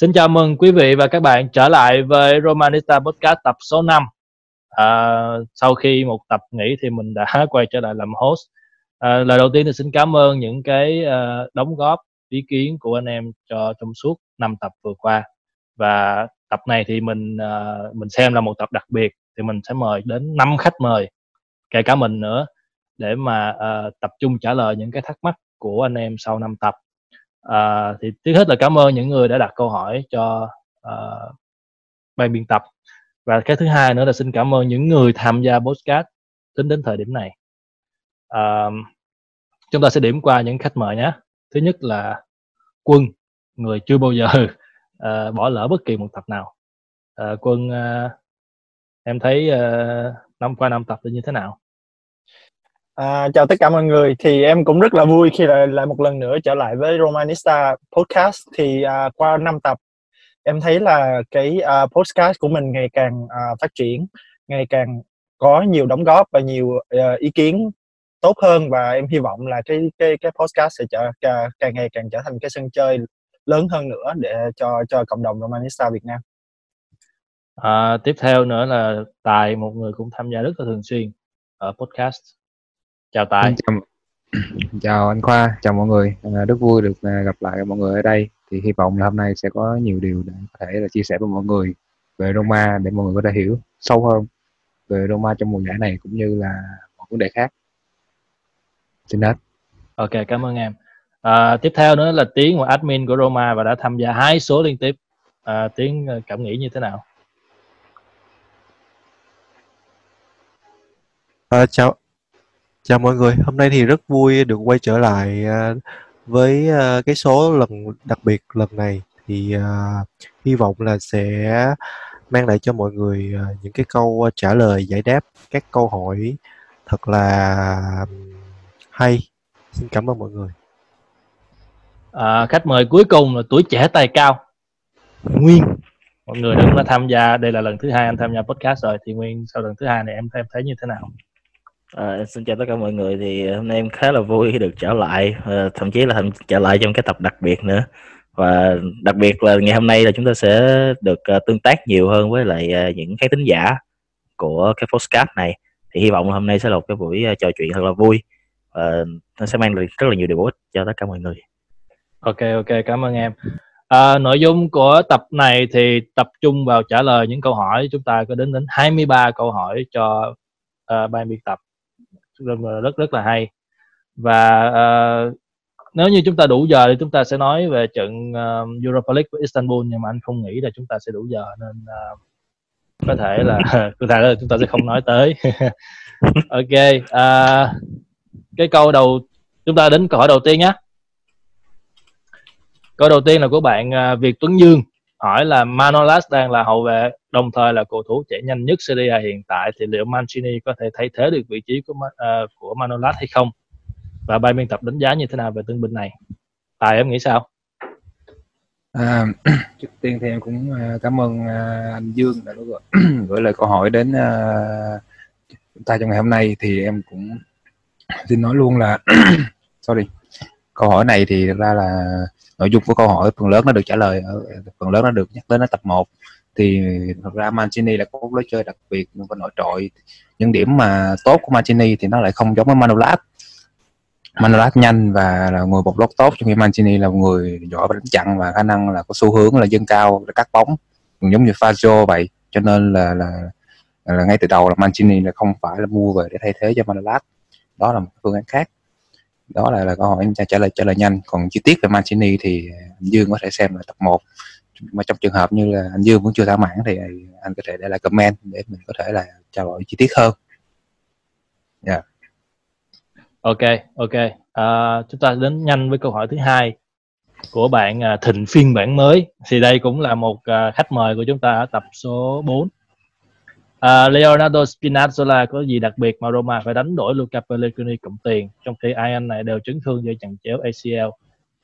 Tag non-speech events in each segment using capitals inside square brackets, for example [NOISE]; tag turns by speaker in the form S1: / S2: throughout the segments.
S1: Xin chào mừng quý vị và các bạn trở lại với Romanista Podcast tập số 5. À, sau khi một tập nghỉ thì mình đã [LAUGHS] quay trở lại làm host. À, lời đầu tiên thì xin cảm ơn những cái uh, đóng góp ý kiến của anh em cho trong suốt 5 tập vừa qua. Và tập này thì mình uh, mình xem là một tập đặc biệt thì mình sẽ mời đến 5 khách mời kể cả mình nữa để mà uh, tập trung trả lời những cái thắc mắc của anh em sau 5 tập à, thì trước hết là cảm ơn những người đã đặt câu hỏi cho à, ban biên tập. Và cái thứ hai nữa là xin cảm ơn những người tham gia podcast tính đến thời điểm này. À, chúng ta sẽ điểm qua những khách mời nhé. Thứ nhất là quân người chưa bao giờ uh, [LAUGHS] bỏ lỡ bất kỳ một tập nào. Uh, quân uh, em thấy uh, năm qua năm tập thì như thế nào?
S2: À, chào tất cả mọi người. Thì em cũng rất là vui khi lại lại một lần nữa trở lại với Romanista podcast. Thì à, qua năm tập em thấy là cái à, podcast của mình ngày càng à, phát triển ngày càng có nhiều đóng góp và nhiều à, ý kiến tốt hơn. Và em hy vọng là cái cái cái podcast sẽ trở càng, càng ngày càng trở thành cái sân chơi lớn hơn nữa để cho cho cộng đồng Romanista Việt Nam.
S1: À, tiếp theo nữa là Tài một người cũng tham gia rất là thường xuyên ở podcast chào tài.
S3: Chào, [CLEARS THROAT] chào anh khoa chào mọi người. À, rất vui được à, gặp lại mọi người ở đây. Thì hy vọng là hôm nay sẽ có nhiều điều để có thể là chia sẻ với mọi người về Roma để mọi người có thể hiểu sâu hơn về Roma trong mùa giải này cũng như là một vấn đề khác. Xin hết.
S1: Ok cảm ơn em. À, tiếp theo nữa là tiến một admin của Roma và đã tham gia hai số liên tiếp. À, tiến à, cảm nghĩ như thế nào?
S4: À, chào Chào mọi người, hôm nay thì rất vui được quay trở lại à, với à, cái số lần đặc biệt lần này thì uh, hy vọng là sẽ mang lại cho mọi người những cái câu trả lời giải đáp các câu hỏi thật là hay. Xin cảm ơn mọi người.
S1: À, khách mời cuối cùng là tuổi trẻ tài cao Nguyên mọi người đã tham gia đây là lần thứ hai anh tham gia podcast rồi thì Nguyên sau lần thứ hai này em em thấy như thế nào
S5: À, xin chào tất cả mọi người thì hôm nay em khá là vui khi được trở lại à, thậm chí là trở lại trong cái tập đặc biệt nữa. Và đặc biệt là ngày hôm nay là chúng ta sẽ được uh, tương tác nhiều hơn với lại uh, những khán thính giả của cái postcard này. Thì hy vọng là hôm nay sẽ là một cái buổi uh, trò chuyện thật là vui và nó sẽ mang lại rất là nhiều điều bổ ích cho tất cả mọi người.
S1: Ok ok cảm ơn em. À, nội dung của tập này thì tập trung vào trả lời những câu hỏi. Chúng ta có đến đến 23 câu hỏi cho uh, ban biên tập rất rất là hay. Và uh, nếu như chúng ta đủ giờ thì chúng ta sẽ nói về trận uh, Europa League với Istanbul nhưng mà anh không nghĩ là chúng ta sẽ đủ giờ nên uh, có thể là [LAUGHS] có thể là chúng ta sẽ không nói tới. [LAUGHS] Ok uh, cái câu đầu chúng ta đến câu hỏi đầu tiên nhé câu đầu tiên là của bạn uh, Việt Tuấn Dương hỏi là Manolas đang là hậu vệ đồng thời là cầu thủ chạy nhanh nhất Serie A hiện tại thì liệu Mancini có thể thay thế được vị trí của uh, của Manolas hay không? Và ban biên tập đánh giá như thế nào về tân binh này? Tài em nghĩ sao?
S3: À, [CLEARS THROAT] trước tiên thì em cũng ờ, cảm ơn ờ, anh Dương đã gửi, [CLEARS THROAT] gửi lời câu hỏi đến uh, chúng ta trong ngày hôm nay. Thì em cũng [CLEARS THROAT] xin nói luôn là sorry câu hỏi này thì ra là nội dung của câu hỏi phần lớn nó được trả lời ở phần lớn nó được nhắc đến ở tập 1 thì thật ra Mancini là có lối chơi đặc biệt và nội trội. Những điểm mà tốt của Mancini thì nó lại không giống với Manolas. Manolas nhanh và là người bộc lót tốt trong khi Mancini là một người giỏi và đánh chặn và khả năng là có xu hướng là dâng cao để cắt bóng. Giống như Fazio vậy cho nên là, là là ngay từ đầu là Mancini là không phải là mua về để thay thế cho Manolas. Đó là một phương án khác đó là là câu hỏi trả lời trả lời nhanh còn chi tiết về Mancini thì à, anh Dương có thể xem là tập 1 mà trong trường hợp như là anh Dương vẫn chưa thỏa mãn thì à, anh có thể để lại comment để mình có thể là trao đổi chi tiết hơn.
S1: Yeah. Ok, ok. À, chúng ta đến nhanh với câu hỏi thứ hai của bạn à, Thịnh phiên bản mới. Thì đây cũng là một khách mời của chúng ta ở tập số 4. Uh, Leonardo Spinazzola có gì đặc biệt mà Roma phải đánh đổi Luca Pellegrini cộng tiền trong khi ai anh này đều chấn thương do chằng chéo ACL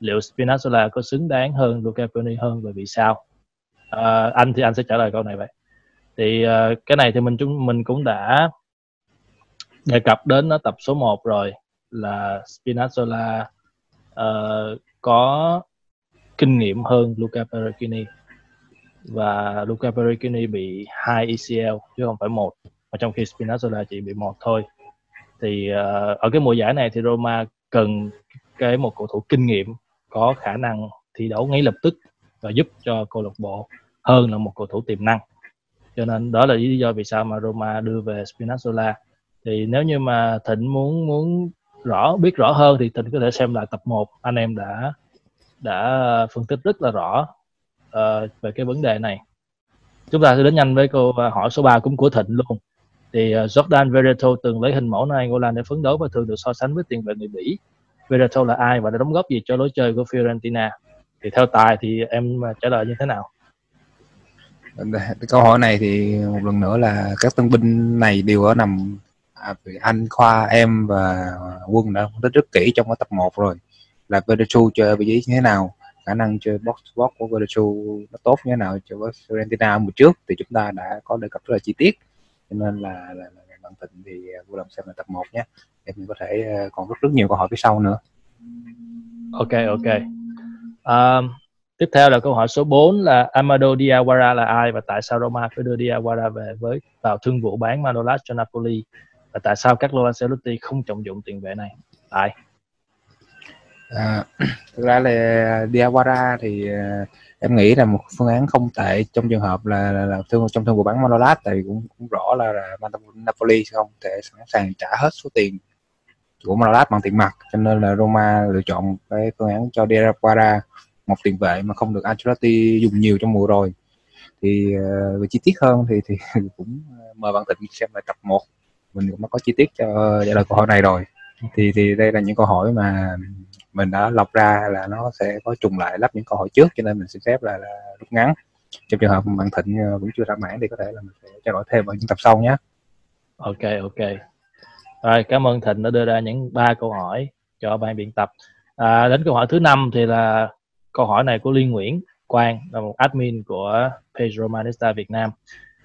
S1: liệu Spinazzola có xứng đáng hơn Luca Pellegrini hơn và vì sao? Uh, anh thì anh sẽ trả lời câu này vậy. Thì uh, cái này thì mình chúng mình cũng đã đề cập đến ở tập số 1 rồi là Spinazzola uh, có kinh nghiệm hơn Luca Pellegrini và Luca Pericini bị hai ECL chứ không phải một. Và trong khi Spinazzola chỉ bị một thôi. Thì uh, ở cái mùa giải này thì Roma cần cái một cầu thủ kinh nghiệm có khả năng thi đấu ngay lập tức và giúp cho câu lạc bộ hơn là một cầu thủ tiềm năng. Cho nên đó là lý do vì sao mà Roma đưa về Spinazzola. Thì nếu như mà Thịnh muốn muốn rõ biết rõ hơn thì Thịnh có thể xem lại tập 1 anh em đã đã phân tích rất là rõ uh, về cái vấn đề này. Chúng ta sẽ đến nhanh với câu à, hỏi số 3 cũng của Thịnh luôn. Thì uh, Jordan Veretout từng lấy hình mẫu Angola để phấn đấu và thường được so sánh với tiền vệ người Bỉ. Veretout là ai và đã đóng góp gì cho lối chơi của Fiorentina? Thì theo tài thì em à, trả lời như thế nào?
S3: Câu hỏi này thì một lần nữa là các tân binh này đều ở nằm à, anh khoa em và quân đã phân tích rất kỹ trong cái tập 1 rồi. Là Veretu chơi vị trí như thế nào? Khả năng chơi box box của Veretu nó tốt như thế nào cho với Fiorentina. Mùa trước thì chúng ta đã có đề cập rất là chi tiết cho nên là, là, là bạn thịnh thì à, vui lòng xem là tập 1 nhé. Để mình có thể à, còn rất rất nhiều câu hỏi phía sau nữa.
S1: Ok ok. Um, tiếp theo là câu hỏi số 4 là Amado Diawara là ai và tại sao Roma phải đưa Diawara về với vào thương vụ bán Manolas cho Napoli? Và tại sao các Carlo Ancelotti không trọng dụng tiền vệ này? Tại
S3: à, thực ra là Diawara thì à, em nghĩ là một phương án không tệ trong trường hợp là, là, là thương trong thương vụ bán Manolas tại vì cũng, cũng rõ là, là Napoli không thể sẵn sàng trả hết số tiền của Manolas bằng tiền mặt. Cho nên là Roma lựa chọn cái phương án cho Diawara một tiền vệ mà không được Ancelotti dùng nhiều trong mùa rồi. Thì uh, về chi tiết hơn thì thì [LAUGHS] cũng à, mời bạn Thịnh xem lại tập 1 mình cũng đã có chi tiết cho trả lời câu hỏi này rồi. Thì thì đây là những câu hỏi mà mình đã lọc ra là nó sẽ có trùng lại lắp những câu hỏi trước cho nên mình xin phép là, là rút ngắn. Trong trường hợp bạn Thịnh ờ, vẫn chưa thỏa mãn thì có thể là mình sẽ trao đổi thêm ở những tập sau nhé.
S1: Ok ok. Rồi cảm ơn Thịnh đã đưa ra những ba câu hỏi cho ban biên tập. À, đến câu hỏi thứ năm thì là câu hỏi này của Liên Nguyễn Quang là một admin của page Romanista Việt Nam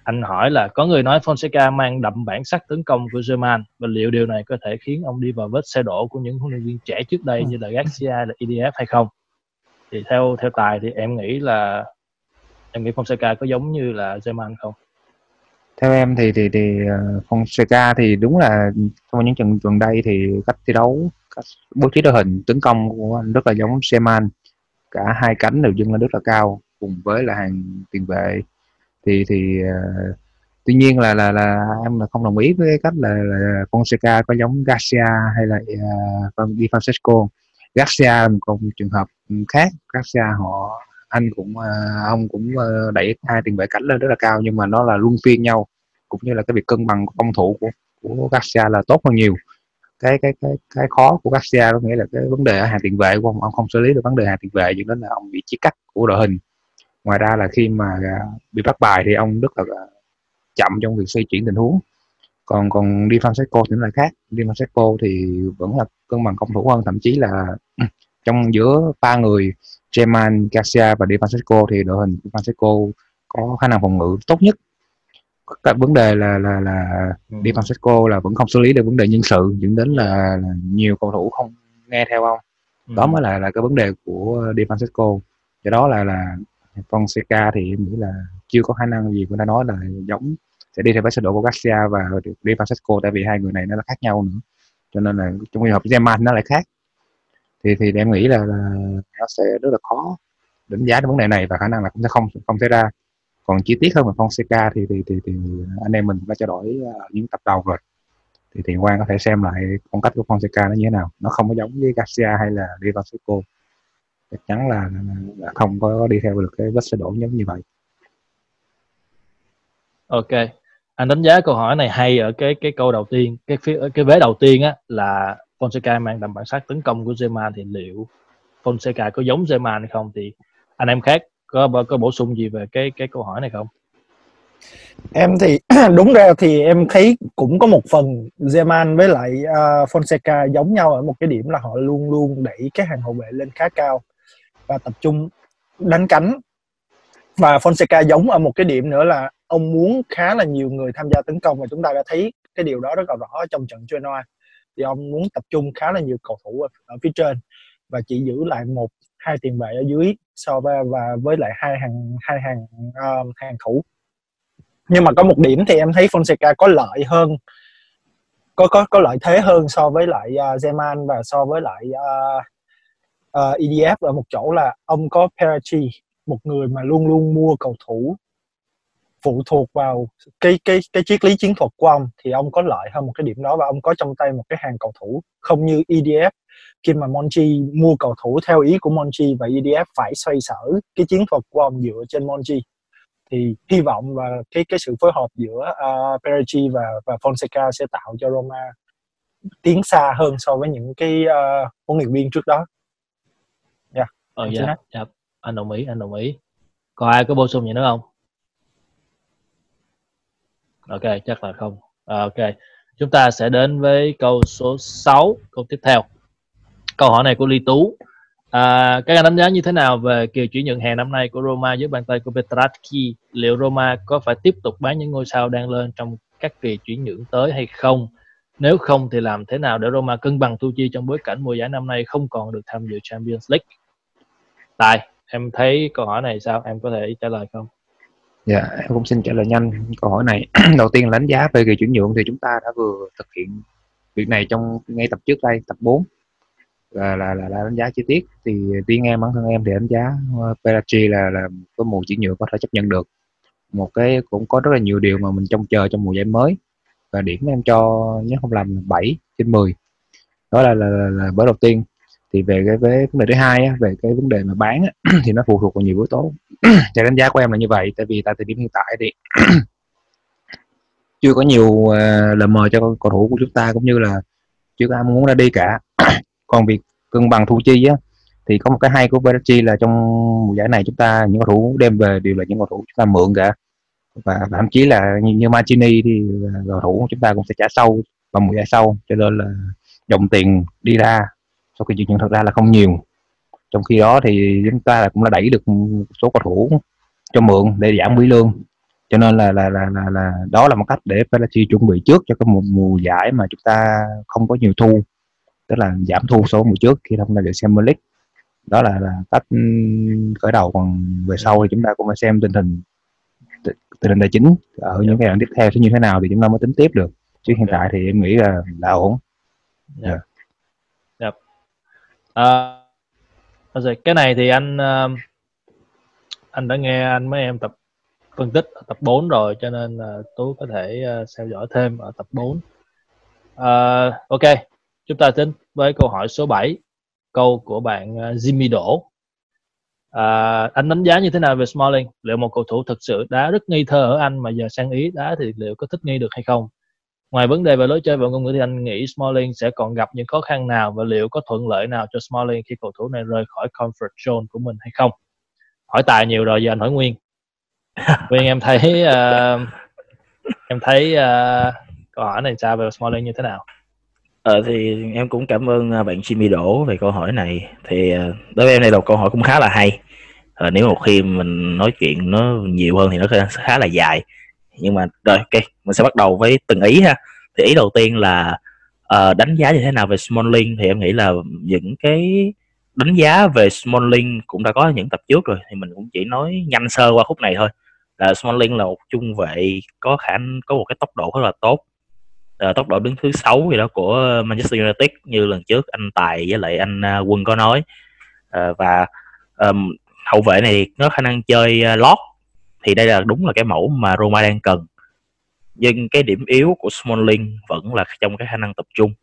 S1: anh hỏi là, có người nói Fonseca mang đậm bản sắc tấn công của German và liệu điều này có thể khiến ông đi vào vết xe đổ của những huấn luyện viên trẻ trước đây như là Garcia, là EDF hay không? Thì theo theo tài thì em nghĩ là, em nghĩ Fonseca có giống như là German không?
S3: Theo em thì thì thì ờ, Fonseca thì đúng là trong những trận gần đây thì cách thi đấu, cách bố trí đội hình tấn công của anh rất là giống Seman cả hai cánh đều dâng lên rất là cao cùng với là hàng tiền vệ thì thì uh, tuy nhiên là là là em là không đồng ý với cái cách là, là Fonseca có giống Garcia hay là uh, ờ, Di Francesco. Garcia một trường hợp khác. Garcia họ anh cũng uh, ông cũng uh, đẩy hai tiền vệ cánh lên rất là cao nhưng mà nó là luân phiên nhau cũng như là cái việc cân bằng công thủ của của Garcia là tốt hơn nhiều. Cái cái cái cái khó của Garcia có nghĩa là cái vấn đề ở hàng tiền vệ của ông ông không xử lý được vấn đề hàng tiền vệ dẫn đến là ông bị chia cắt của đội hình ngoài ra là khi mà à, bị bắt bài thì ông rất là chậm trong việc xoay chuyển tình huống. Còn còn Di Francesco thì lại khác. Di Francesco thì vẫn là cân bằng công thủ hơn. Thậm chí là trong giữa ba người German, Garcia và Di Francesco thì đội hình Di Francesco có khả năng phòng ngự tốt nhất. Cái vấn đề là là là ừ. Di Francesco là vẫn không xử lý được vấn đề nhân sự dẫn đến là, là nhiều cầu thủ không nghe theo ông. Ừ. đó mới là là cái vấn đề của Di Francesco. Do đó là là Fonseca thì em nghĩ là chưa có khả năng gì của ta nói là giống sẽ đi theo với sơ đồ của Garcia và đi Francesco tại vì hai người này nó là khác nhau nữa. Cho nên là trong trường hợp Zeman nó lại khác. Thì thì em nghĩ là, là nó sẽ rất là khó đánh giá cái vấn đề này và khả năng là cũng sẽ không không xảy ra. Còn chi tiết hơn về Fonseca thì thì, thì thì anh em mình đã trao đổi ở những tập đầu rồi. Thì thiện quan có thể xem lại phong cách của Fonseca nó như thế nào. Nó không có giống với Garcia hay là Di Francesco chắc chắn là, là không có đi theo được cái vết xe đổ giống như vậy.
S1: Ok. Anh đánh giá câu hỏi này hay ở cái cái câu đầu tiên cái phía cái vế đầu tiên á là Fonseca mang đậm bản sắc tấn công của Zeman thì liệu Fonseca có giống Zeman hay không? Thì anh em khác có có bổ sung gì về cái cái câu hỏi này không?
S2: Em thì [CLEARS THROAT] đúng ra thì em thấy cũng có một phần Zeman với lại uh, Fonseca giống nhau ở một cái điểm là họ luôn luôn đẩy các hàng hậu vệ lên khá cao và tập trung đánh cánh. Và Fonseca giống ở một cái điểm nữa là ông muốn khá là nhiều người tham gia tấn công và chúng ta đã thấy cái điều đó rất là rõ trong trận Genoa. Thì ông muốn tập trung khá là nhiều cầu thủ ở, ở phía trên và chỉ giữ lại một hai tiền vệ ở dưới so với và với lại hai hàng hai hàng uh, hàng thủ. Nhưng mà có một điểm thì em thấy Fonseca có lợi hơn có có có lợi thế hơn so với lại uh, Zeman và so với lại uh, Ờ, uh, EDF ở một chỗ là ông có Perachi một người mà luôn luôn mua cầu thủ phụ thuộc vào cái cái cái triết lý chiến thuật của ông thì ông có lợi hơn một cái điểm đó và ông có trong tay một cái hàng cầu thủ không như EDF khi mà Monchi mua cầu thủ theo ý của Monchi và EDF phải xoay sở cái chiến thuật của ông dựa trên Monchi thì hy vọng và cái cái sự phối hợp giữa ờ, uh, Perici và và Fonseca sẽ tạo cho Roma tiến xa hơn so với những cái uh, huấn luyện viên trước đó.
S1: Dạ. Yeah. Ờ dạ, dạ. Anh đồng ý, anh đồng ý. Còn ai có bổ sung gì nữa không? Ok, chắc là không. À, ok. Chúng ta sẽ đến với câu số 6, câu tiếp theo. Câu hỏi này của Ly Tú. À, các anh đánh giá như thế nào về kỳ chuyển nhượng hè năm nay của Roma dưới bàn tay của Petracchi? Liệu Roma có phải tiếp tục bán những ngôi sao đang lên trong các kỳ chuyển nhượng tới hay không? Nếu không thì làm thế nào để Roma cân bằng thu chi trong bối cảnh mùa giải năm nay không còn được tham dự Champions League? Tài, em thấy câu hỏi này sao? Em có thể trả lời không?
S3: Dạ, em cũng xin trả lời nhanh câu hỏi này. [CLEARS THROAT] Đầu tiên là đánh giá về kỳ chuyển nhượng thì chúng ta đã vừa thực hiện việc này trong ngay tập trước đây, tập 4 là là là, là đánh giá chi tiết thì riêng em bản thân em thì đánh giá uh, Perachi là là có mùa chuyển nhượng có thể chấp nhận được một cái cũng có rất là nhiều điều mà mình trông chờ trong mùa giải mới và điểm em cho nhớ không làm 7 trên 10 đó là là, là, là bởi đầu tiên thì về cái với vấn đề thứ hai á, về cái vấn đề mà bán á, [CLEARS THROAT] thì nó phụ thuộc vào nhiều yếu tố. [CLEARS THROAT] Thì đánh giá của em là như vậy tại vì tại thời điểm hiện tại thì [CLEARS THROAT] chưa có nhiều ờ, uh, lời mời cho cầu thủ của chúng ta cũng như là chưa có ai muốn ra đi cả. Còn việc cân bằng thu chi á thì có một cái hay của Verratti là trong mùa giải này chúng ta những cầu thủ đem về đều là những cầu thủ chúng ta mượn cả. Và thậm chí là như, như Mancini thì ờ, cầu thủ chúng ta cũng sẽ trả sâu vào mùa giải sau cho nên là dòng tiền đi ra sau khi chuyển nhượng thật ra là không nhiều. Trong khi đó thì chúng ta cũng đã đẩy được số cầu thủ cho mượn để giảm quỹ lương. Cho nên là là là là, là đó là một cách để Verratti chuẩn bị trước cho cái mùa, mùa giải mà chúng ta không có nhiều thu. Tức là giảm thu số mùa trước khi tham gia được Champions League. Đó là, là cách khởi đầu. Còn về sau thì chúng ta cũng phải xem tình hình tình hình tài chính ở những giai đoạn tiếp theo sẽ như thế nào thì chúng ta mới tính tiếp được. Chứ hiện tại thì em nghĩ là là ổn.
S1: Yeah. À, à, rồi cái này thì anh uh, anh đã nghe anh mấy em tập phân tích ở tập 4 rồi cho nên uh, tú có thể uh, theo dõi thêm ở tập 4 uh, à, ok Chúng ta đến với câu hỏi số 7, câu của bạn uh, Jimmy Đỗ. À, anh đánh giá như thế nào về Smalling? Liệu một cầu thủ thực sự đá rất nghi thơ ở Anh mà giờ sang Ý đá thì liệu có thích nghi được hay không? Ngoài vấn đề về lối chơi và ngôn ngữ thì anh nghĩ Smalling sẽ còn gặp những khó khăn nào và liệu có thuận lợi nào cho Smalling khi cầu thủ này rời khỏi comfort zone của mình hay không? Hỏi tài nhiều rồi giờ anh hỏi Nguyên. Nguyên em thấy uh, em thấy uh, câu hỏi này sao về Smalling như thế nào?
S5: Ờ, thì em cũng cảm ơn, ờ, bạn Jimmy Đỗ về câu hỏi này. Thì, đối với em đây là một câu hỏi cũng khá là hay. Ờ, nếu một khi mình nói chuyện nó nhiều hơn thì nó khá là dài. Nhưng mà rồi, ok mình sẽ bắt đầu với từng ý ha. Thì ý đầu tiên là, uh, đánh giá như thế nào về Smalling thì em nghĩ là những cái đánh giá về Smalling cũng đã có những tập trước rồi, thì mình cũng chỉ nói nhanh sơ qua khúc này thôi. Là Smalling là một trung vệ có khả có một cái tốc độ rất là tốt uh, tốc độ đứng thứ sáu gì đó của Manchester United như lần trước anh Tài với lại anh uh, Quân có nói uh, và um, hậu vệ này có khả năng chơi uh, lót thì đây là đúng là cái mẫu mà Roma đang cần. Nhưng cái điểm yếu của Smalling vẫn là trong cái khả năng tập trung.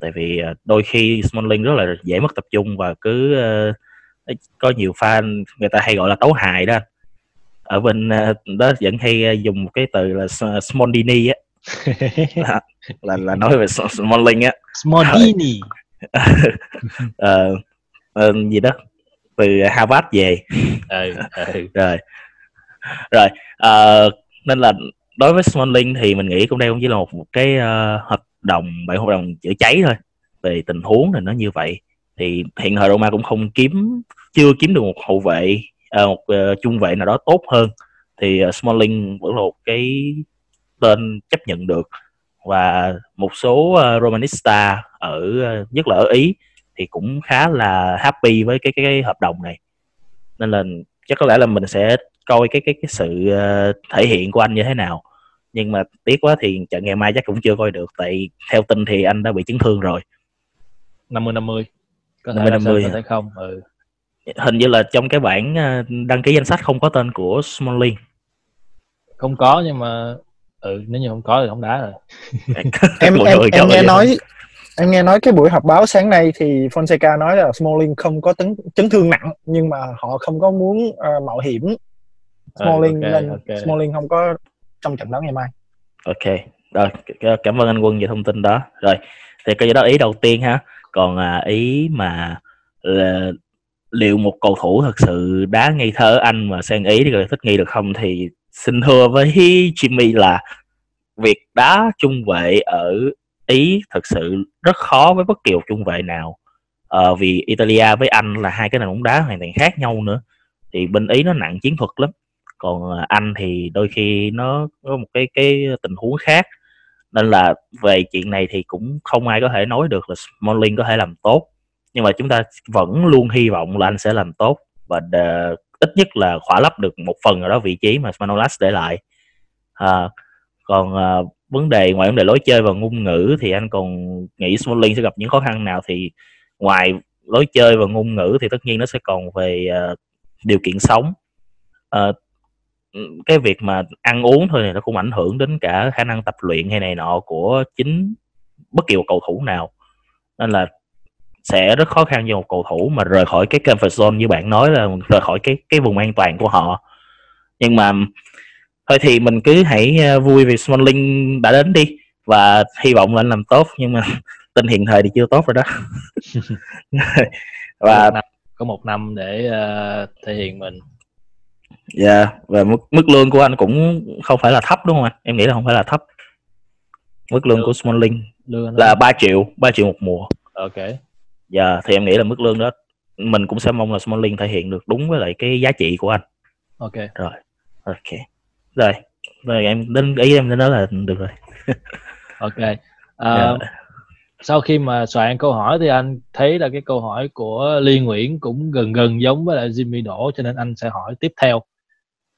S5: Tại vì uh, đôi khi Smalling rất là dễ mất tập trung và cứ uh, có nhiều fan người ta hay gọi là tấu hài đó. Ở bên uh, đó vẫn hay dùng một cái từ là Smondini á. [LAUGHS] Là, là là nói về Smalling á.
S1: Smallini
S5: uh, [LAUGHS] uh, gì đó. Từ Harvard về.
S1: Ừ, ừ.
S5: rồi rồi uh, nên là đối với Smalling thì mình nghĩ cũng đây cũng chỉ là một, một cái uh, hợp đồng bảy hợp đồng chữa cháy thôi về tình huống thì nó như vậy. Thì hiện thời Roma cũng không kiếm chưa kiếm được một hậu vệ à, một uh, trung vệ nào đó tốt hơn. Thì uh, Smalling vẫn là một cái tên chấp nhận được. Và một số uh, Romanista ở uh, nhất là ở Ý thì cũng khá là happy với cái cái, cái hợp đồng này. Nên là chắc có lẽ là mình sẽ coi cái cái cái sự uh, thể hiện của anh như thế nào. Nhưng mà tiếc quá thì trận ngày mai chắc cũng chưa coi được tại theo tin thì anh đã bị chấn thương rồi.
S1: 50 50 có thể
S5: 50
S1: là
S5: 50
S1: có thể không ừ.
S5: hình như là trong cái bảng ờ, đăng ký danh sách không có tên của Smalling.
S1: Không có nhưng mà ừ nếu như không có thì không đá rồi.
S2: Em [LAUGHS] [LAUGHS] em
S5: người
S2: em nghe nói em nghe nói cái buổi họp báo sáng nay thì Fonseca nói là Smalling không có tấn, chấn thương nặng nhưng mà họ không có muốn ờ, mạo hiểm Smalling
S1: ok,
S2: nên
S1: ok.
S2: Smalling không có trong trận đấu ngày mai.
S5: Ok rồi cảm ơn anh quân về thông tin đó. Rồi thì cái đó ý đầu tiên ha. Còn à, ý mà là liệu một cầu thủ thật sự đá ngây thơ anh mà sang ý thì rồi thích nghi được không? Thì xin thưa với [LAUGHS] Jimmy là việc đá trung vệ ở ý thật sự rất khó với bất kỳ một trung vệ nào. Ờ, vì Italia với Anh là hai cái nền bóng đá hoàn toàn khác nhau nữa. Thì bên ý nó nặng chiến thuật lắm còn à, Anh thì đôi khi nó có một cái cái tình huống khác. Nên là về chuyện này thì cũng không ai có thể nói được là Smalling có thể làm tốt. Nhưng mà chúng ta vẫn luôn hy vọng là anh sẽ làm tốt. Và đờ- ít nhất là khỏa lấp được một phần ở đó vị trí mà Manolas để lại. À, còn à, vấn đề ngoài vấn đề lối chơi và ngôn ngữ thì anh còn nghĩ Smalling sẽ gặp những khó khăn nào thì ngoài lối chơi và ngôn ngữ thì tất nhiên nó sẽ còn về à, điều kiện sống. À, cái việc mà ăn uống thôi này nó cũng ảnh hưởng đến cả khả năng tập luyện hay này nọ của chính bất kỳ một cầu thủ nào. Nên là sẽ rất khó khăn cho một cầu thủ mà rời khỏi cái comfort zone như bạn nói là rời khỏi cái cái vùng an toàn của họ. Nhưng mà thôi thì mình cứ hãy ờ, vui vì Smalling đã đến đi và hy vọng là anh làm tốt nhưng mà [LAUGHS] tình hiện thời thì chưa tốt rồi đó. [LAUGHS] [LAUGHS] Và
S1: có một năm, để ờ, thể hiện mình
S5: dạ và mức mức lương của anh cũng không phải là thấp đúng không anh? Em nghĩ là không phải là thấp. Mức lương của Smalling
S1: lương
S5: là 3 triệu 3 triệu một mùa.
S1: Ok.
S5: Dạ thì em nghĩ là mức lương đó mình cũng sẽ mong là Smalling thể hiện được đúng với lại cái giá trị của anh.
S1: Ok.
S5: Ok. Rồi rồi em đến ý em đến đó là được rồi. [LAUGHS]
S1: Ok. Ờ,
S5: Dạ.
S1: sau khi mà soạn câu hỏi thì anh thấy là cái câu hỏi của Liên Nguyễn cũng gần gần giống với lại Jimmy Đỗ cho nên anh sẽ hỏi tiếp theo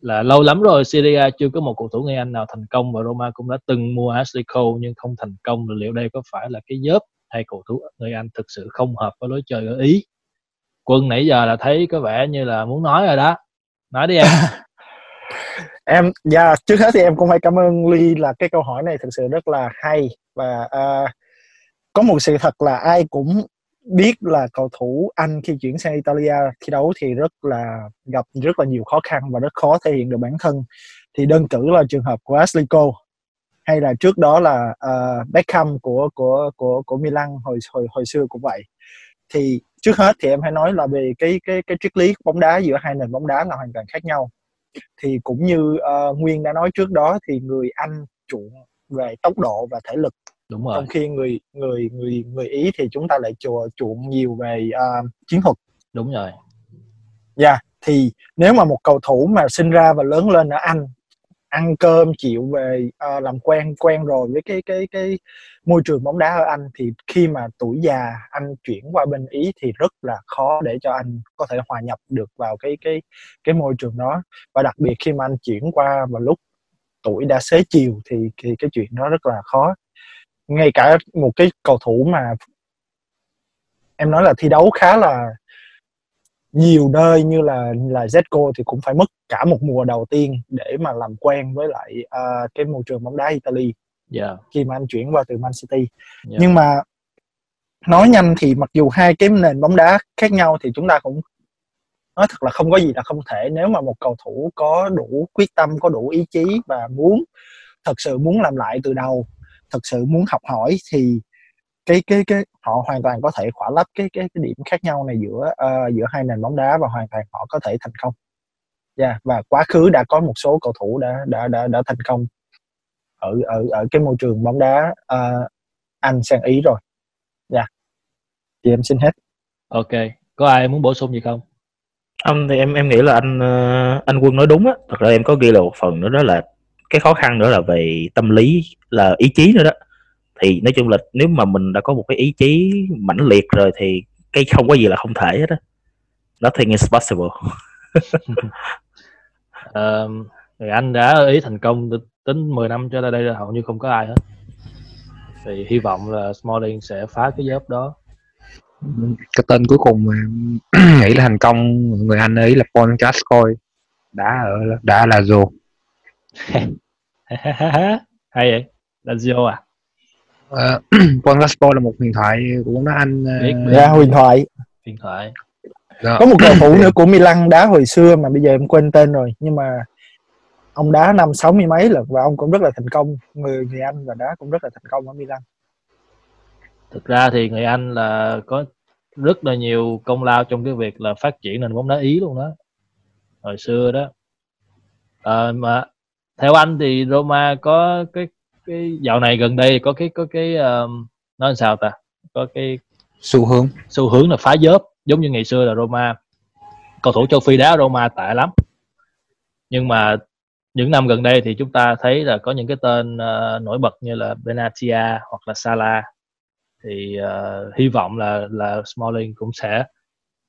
S1: là lâu lắm rồi Serie A chưa có một cầu thủ người Anh nào thành công và Roma cũng đã từng mua Ashley Cole nhưng không thành công. Rồi liệu đây có phải là cái dớp hay cầu thủ người Anh thực sự không hợp với lối chơi ở Ý? Quân nãy giờ là thấy có vẻ như là muốn nói rồi đó. Nói đi em. [LAUGHS]
S2: Em dạ trước hết thì em cũng phải cảm ơn Ly là cái câu hỏi này thực sự rất là hay. Và uh, có một sự thật là ai cũng biết là cầu thủ Anh khi chuyển sang Italia thi đấu thì rất là gặp rất là nhiều khó khăn và rất khó thể hiện được bản thân. Thì đơn cử là trường hợp của Ashley Cole hay là trước đó là uh, Beckham của của của của Milan hồi hồi hồi xưa cũng vậy. Thì trước hết thì em hãy nói là về cái cái cái triết lý bóng đá giữa hai nền bóng đá là hoàn toàn khác nhau. Thì cũng như uh, Nguyên đã nói trước đó thì người Anh chuộng về tốc độ và thể lực
S1: đúng rồi.
S2: Trong khi người người người người Ý thì chúng ta lại chùa chuộng nhiều về uh, chiến thuật.
S1: Đúng rồi.
S2: Dạ, thì nếu mà một cầu thủ mà sinh ra và lớn lên ở Anh ăn cơm chịu về ờ, làm quen quen rồi với cái cái cái môi trường bóng đá ở Anh thì khi mà tuổi già anh chuyển qua bên Ý thì rất là khó để cho anh có thể hòa nhập được vào cái cái cái môi trường đó. Và đặc biệt khi mà anh chuyển qua vào lúc tuổi đã xế chiều thì thì cái chuyện đó rất là khó ngay cả một cái cầu thủ mà em nói là thi đấu khá là nhiều nơi như là là Zeko thì cũng phải mất cả một mùa đầu tiên để mà làm quen với lại ờ, cái môi trường bóng đá Italy
S1: dạ.
S2: khi mà anh chuyển qua từ Man City.
S1: Dạ.
S2: nhưng mà nói nhanh thì mặc dù hai cái nền bóng đá khác nhau thì chúng ta cũng nói thật là không có gì là không thể. Nếu mà một cầu thủ có đủ quyết tâm có đủ ý chí và muốn thật sự muốn làm lại từ đầu thật sự muốn học hỏi thì cái cái cái họ hoàn toàn có thể khỏa lấp cái cái cái điểm khác nhau này giữa ờ, giữa hai nền bóng đá và hoàn toàn họ có thể thành công. Yeah, và quá khứ đã có một số cầu thủ đã đã đã đã thành công ở ở ở cái môi trường bóng đá ờ, Anh sang Ý rồi. Dạ. Thì em xin hết.
S1: ok có ai muốn bổ sung gì không
S5: Không thì em em nghĩ là anh ờ, anh Quân nói đúng á. Thật ra em có ghi là một phần nữa đó là cái khó khăn nữa là về tâm lý là ý chí nữa đó. Thì nói chung là nếu mà mình đã có một cái ý chí mãnh liệt rồi thì cái không có gì là không thể hết á. Nothing is possible. [LAUGHS]
S1: Ờ, người Anh đã ở ý thành công tính 10 năm cho tới đây là hầu như không có ai hết. Thì hy vọng là Smalling sẽ phá cái giớp đó.
S3: Cái tên cuối cùng mà [CLEARS THROAT] nghĩ là thành công người Anh ấy là Paul Gascoigne. Đã ở đã ở Lazio [LAUGHS]
S1: hay vậy Lazio à
S3: Ờ, [CLEARS THROAT] Paul Gascoigne là một huyền thoại của bóng đá Anh ờ,
S1: Biết, biết.
S2: Dạ, huyền thoại.
S1: điện thoại
S3: đó.
S2: Có một cầu thủ nữa của Milan đá hồi xưa mà bây giờ em quên tên rồi, nhưng mà ông đá năm sáu mươi mấy lận và ông cũng rất là thành công, người người Anh và đá cũng rất là thành công ở Milan.
S1: thực ra thì người Anh là có rất là nhiều công lao trong cái việc là phát triển nền bóng đá Ý luôn đó hồi xưa đó Ờ, mà theo anh thì Roma có cái cái dạo này gần đây có cái có cái um, nói sao ta? Có cái
S3: xu hướng.
S1: xu hướng là phá dớp giống như ngày xưa là Roma. Cầu thủ châu Phi đá Roma tệ lắm. Nhưng mà những năm gần đây thì chúng ta thấy là có những cái tên ờ, nổi bật như là Benatia hoặc là Salah. Thì ờ, hy vọng là là Smalling cũng sẽ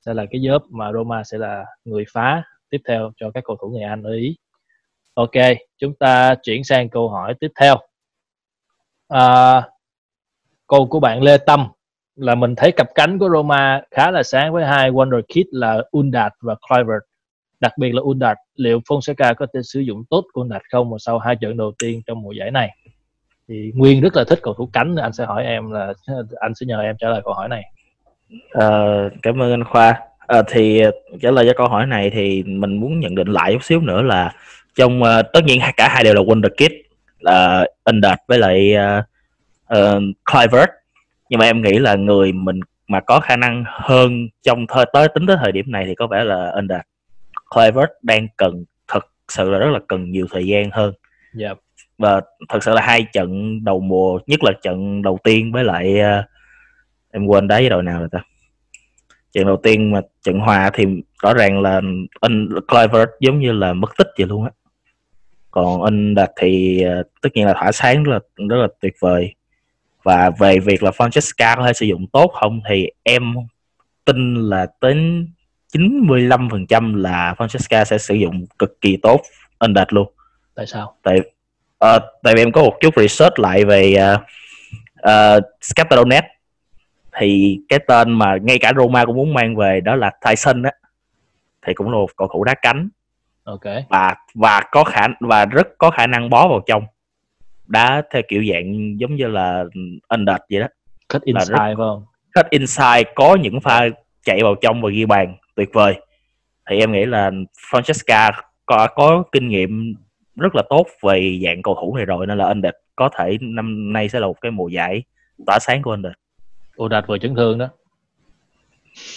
S1: sẽ là cái dớp mà Roma sẽ là người phá tiếp theo cho các cầu thủ người Anh ở Ý. Ok, chúng ta chuyển sang câu hỏi tiếp theo. À, câu của bạn Lê Tâm là mình thấy cặp cánh của Roma khá là sáng với hai wonder kid là Undat và Kluivert. Đặc biệt là Undat, liệu Fonseca có thể sử dụng tốt Undat không mà sau hai trận đầu tiên trong mùa giải này? Thì Nguyên rất là thích cầu thủ cánh, anh sẽ hỏi em là anh sẽ nhờ em trả lời câu hỏi này.
S5: À, cảm ơn anh Khoa. À, thì trả lời cho câu hỏi này thì mình muốn nhận định lại chút xíu nữa là trong ờ, tất nhiên cả hai đều là Wonder Kid là Undat với lại uh, uh, Kluivert nhưng mà em nghĩ là người mình mà có khả năng hơn trong thời tới tính tới thời điểm này thì có vẻ là Undat. Kluivert đang cần thật sự là rất là cần nhiều thời gian hơn
S1: Dạ.
S5: và thật sự là hai trận đầu mùa nhất là trận đầu tiên với lại ờ, em quên đá với đội nào rồi ta trận đầu tiên mà trận hòa thì rõ ràng là anh Clivert giống như là mất tích vậy luôn á còn anh đạt thì ờ, tất nhiên là thỏa sáng rất là rất là tuyệt vời. Và về việc là Francesca có thể sử dụng tốt không thì em tin là đến 95% là Francesca sẽ sử dụng cực kỳ tốt anh đạt luôn.
S1: Tại sao?
S5: tại ờ, tại vì em có một chút research lại về uh, uh, Scatteronet thì cái tên mà ngay cả Roma cũng muốn mang về đó là Tyson á. Thì cũng là một cầu thủ đá cánh
S1: Ok.
S5: và và có khả và rất có khả năng bó vào trong đá theo kiểu dạng giống như là under vậy đó
S1: Cut inside
S5: rất-
S1: phải không?
S5: cut inside có những pha chạy vào trong và ghi bàn tuyệt vời thì em nghĩ là Francesca có, có kinh nghiệm rất là tốt về dạng cầu thủ này rồi nên là Under có thể năm nay sẽ là một cái mùa giải tỏa sáng của Under
S1: Ồ đạt vừa chấn thương đó.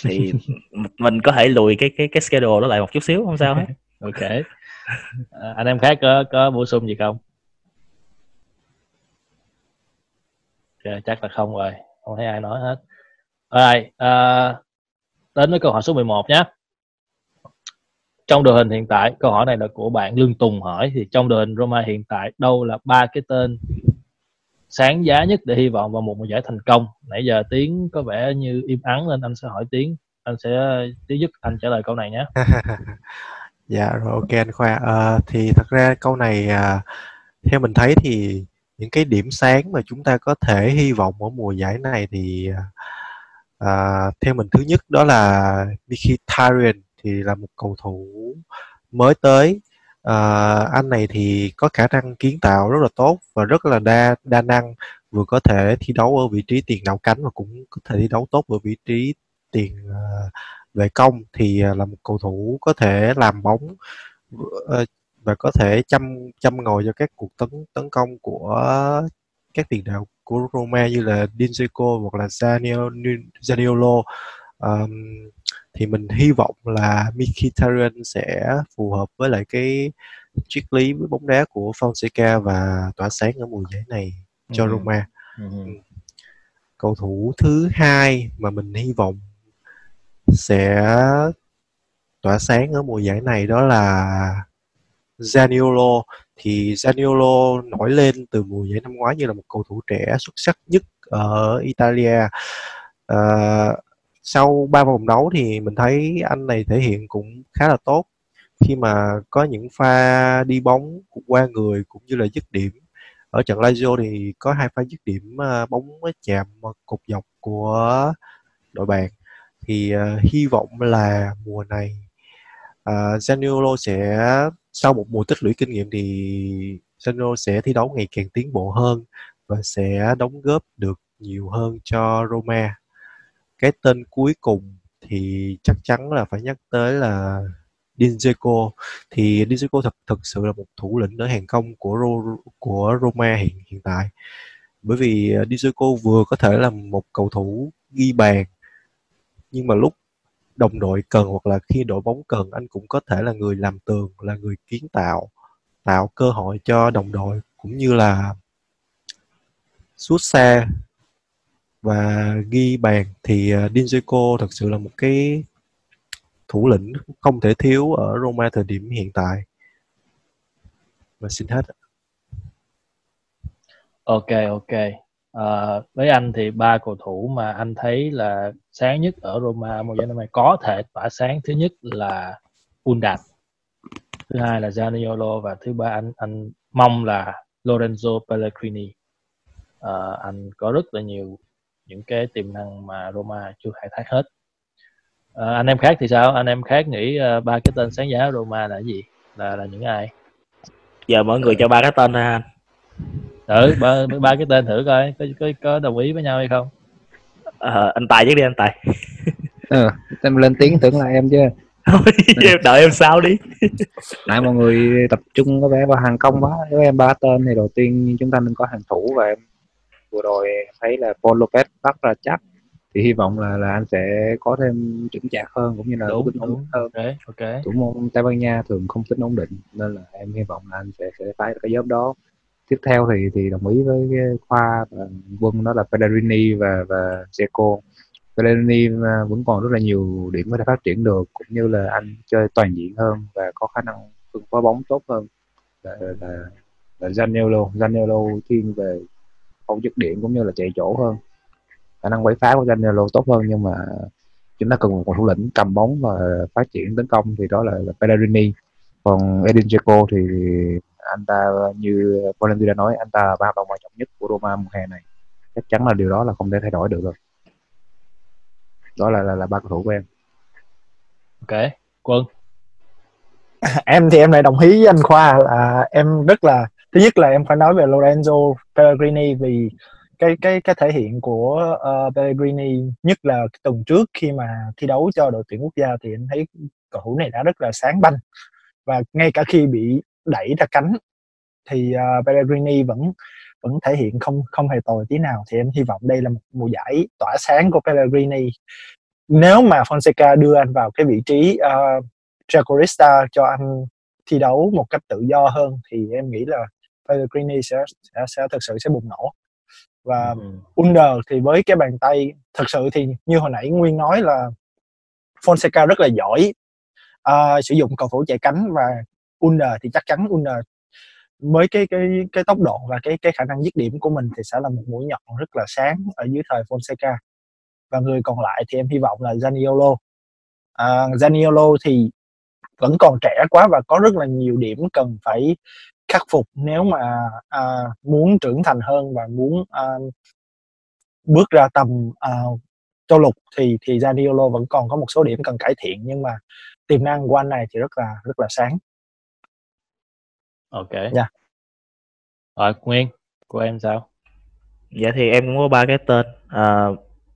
S5: thì [LAUGHS] mình có thể lùi cái cái cái schedule đó lại một chút xíu không sao hết [LAUGHS]
S1: Ok. À, anh em khác có có bổ sung gì không? okay, chắc là không rồi. Không thấy ai nói hết. Rồi, à, đến với câu hỏi số 11 nhé. Trong đội hình hiện tại, câu hỏi này là của bạn Lương Tùng hỏi thì trong đội hình Roma hiện tại đâu là ba cái tên sáng giá nhất để hy vọng vào một mùa giải thành công. Nãy giờ tiếng có vẻ như im ắng nên anh sẽ hỏi tiếng. Anh sẽ Tiến giúp anh trả lời câu này nhé. [LAUGHS]
S4: dạ rồi ok anh Khoa. À, thì thật ra câu này à, theo mình thấy thì những cái điểm sáng mà chúng ta có thể hy vọng ở mùa giải này thì à, theo mình thứ nhất đó là Mkhitaryan thì là một cầu thủ mới tới. À, anh này thì có khả năng kiến tạo rất là tốt và rất là đa đa năng vừa có thể thi đấu ở vị trí tiền đạo cánh và cũng có thể thi đấu tốt ở vị trí tiền ờ, vệ công thì ờ, là một cầu thủ có thể làm bóng ờ, và có thể chăm chăm ngồi cho các cuộc tấn tấn công của các tiền đạo của Roma như là Dinseco hoặc là Zaniolo. Ờm, thì mình hy vọng là Mkhitaryan sẽ phù hợp với lại cái triết lý với bóng đá của Fonseca và tỏa sáng ở mùa giải này cho
S1: Ừ.
S4: Roma.
S1: Ừ.
S4: Cầu thủ thứ hai mà mình hy vọng sẽ tỏa sáng ở mùa giải này đó là Zaniolo. Thì Zaniolo nổi lên từ mùa giải năm ngoái như là một cầu thủ trẻ xuất sắc nhất ở Italia. À, sau ba vòng đấu thì mình thấy anh này thể hiện cũng khá là tốt. Khi mà có những pha đi bóng qua người cũng như là dứt điểm ở trận Lazio thì có hai pha dứt điểm ờ, bóng chạm cột dọc của đội bạn thì uh, hy vọng là mùa này uh, Zaniolo sẽ sau một mùa tích lũy kinh nghiệm thì Zaniolo sẽ thi đấu ngày càng tiến bộ hơn và sẽ đóng góp được nhiều hơn cho Roma. Cái tên cuối cùng thì chắc chắn là phải nhắc tới là Dinzeko. Thì Dinzeko thật thực sự là một thủ lĩnh ở hàng công của Ro, của Roma hiện hiện tại. Bởi vì ờ, Dinzeko vừa có thể là một cầu thủ ghi bàn nhưng mà lúc đồng đội cần hoặc là khi đội bóng cần anh cũng có thể là người làm tường là người kiến tạo tạo cơ hội cho đồng đội cũng như là sút xa và ghi bàn. Thì ờ, uh, Dinzeco thật sự là một cái thủ lĩnh không thể thiếu ở Roma thời điểm hiện tại. Và xin hết
S1: ok ok à, với anh thì ba cầu thủ mà anh thấy là sáng nhất ở Roma mùa giải năm nay có thể tỏa sáng. Thứ nhất là Undat thứ hai là Zaniolo và thứ ba anh anh mong là Lorenzo Pellegrini. À, anh có rất là nhiều những cái tiềm năng mà Roma chưa khai thác hết. À, anh em khác thì sao? Anh em khác nghĩ uh, ba cái tên sáng giá Roma là gì? Là là những ai?
S5: Giờ mọi người cho ba cái tên thôi anh
S1: ừ ba, ba cái tên thử coi có, có có đồng ý với nhau hay không?
S5: À, anh tài trước đi anh tài.
S3: Ừ, em lên tiếng tưởng là em chứ.
S5: Đợi em sao đi.
S3: Nãy mọi người tập trung có vẻ vào hàng công quá. Nếu em ba tên thì đầu tiên chúng ta nên có hàng thủ và em vừa rồi thấy là Paul Lopez bắt ra chắc. Thì hy vọng là là anh sẽ có thêm chững chạc hơn cũng như là
S1: đúng,
S3: tính
S1: đúng.
S3: hơn.
S1: Ok ok.
S3: Thủ môn Tây Ban Nha thường không tính ổn định nên là em hy vọng là anh sẽ sẽ phái cái job đó tiếp theo thì thì đồng ý với cái khoa và quân đó là Pellegrini và và Seco Pellegrini à, vẫn còn rất là nhiều điểm có thể phát triển được cũng như là anh chơi toàn diện hơn và có khả năng phân phối bóng tốt hơn. Là là, là Zaniolo Zaniolo thiên về phong dứt điểm cũng như là chạy chỗ hơn. Khả năng quấy phá của Zaniolo tốt hơn nhưng mà chúng ta cần một thủ lĩnh cầm bóng và phát triển tấn công thì đó là, là Pellegrini. Còn Edin Dzeko thì anh ta như Valentino đã nói anh ta là ba hợp đồng quan trọng nhất của Roma mùa hè này. Chắc chắn là điều đó là không thể thay đổi được rồi. Đó là là, là ba cầu thủ của em.
S1: Ok quân. [LAUGHS]
S2: Em thì em lại đồng ý với anh Khoa là em rất là thứ nhất là em phải nói về Lorenzo Pellegrini vì cái cái cái thể hiện của uh, Pellegrini nhất là tuần trước khi mà thi đấu cho đội tuyển quốc gia thì anh thấy cầu thủ này đã rất là sáng banh. Và ngay cả khi bị đẩy ra cánh thì uh, Pellegrini vẫn vẫn thể hiện không không hề tồi tí nào. Thì em hy vọng đây là một mùa giải tỏa sáng của Pellegrini. Nếu mà Fonseca đưa anh vào cái vị trí uh, Jacorista cho anh thi đấu một cách tự do hơn thì em nghĩ là Pellegrini sẽ sẽ, sẽ thực sự sẽ bùng nổ. Và ừ. Under thì với cái bàn tay thật sự thì như hồi nãy Nguyên nói là Fonseca rất là giỏi uh, sử dụng cầu thủ chạy cánh và Under thì chắc chắn Under với cái cái cái tốc độ và cái cái khả năng dứt điểm của mình thì sẽ là một mũi nhọn rất là sáng ở dưới thời Fonseca và người còn lại thì em hy vọng là Zaniolo à, Zaniolo thì vẫn còn trẻ quá và có rất là nhiều điểm cần phải khắc phục nếu mà à, muốn trưởng thành hơn và muốn à, bước ra tầm à, châu lục thì thì Zaniolo vẫn còn có một số điểm cần cải thiện nhưng mà tiềm năng của anh này thì rất là rất là sáng.
S1: Ok.
S2: Dạ. Yeah.
S1: Rồi Nguyên, của em sao?
S5: Dạ thì em cũng có ba cái tên. À,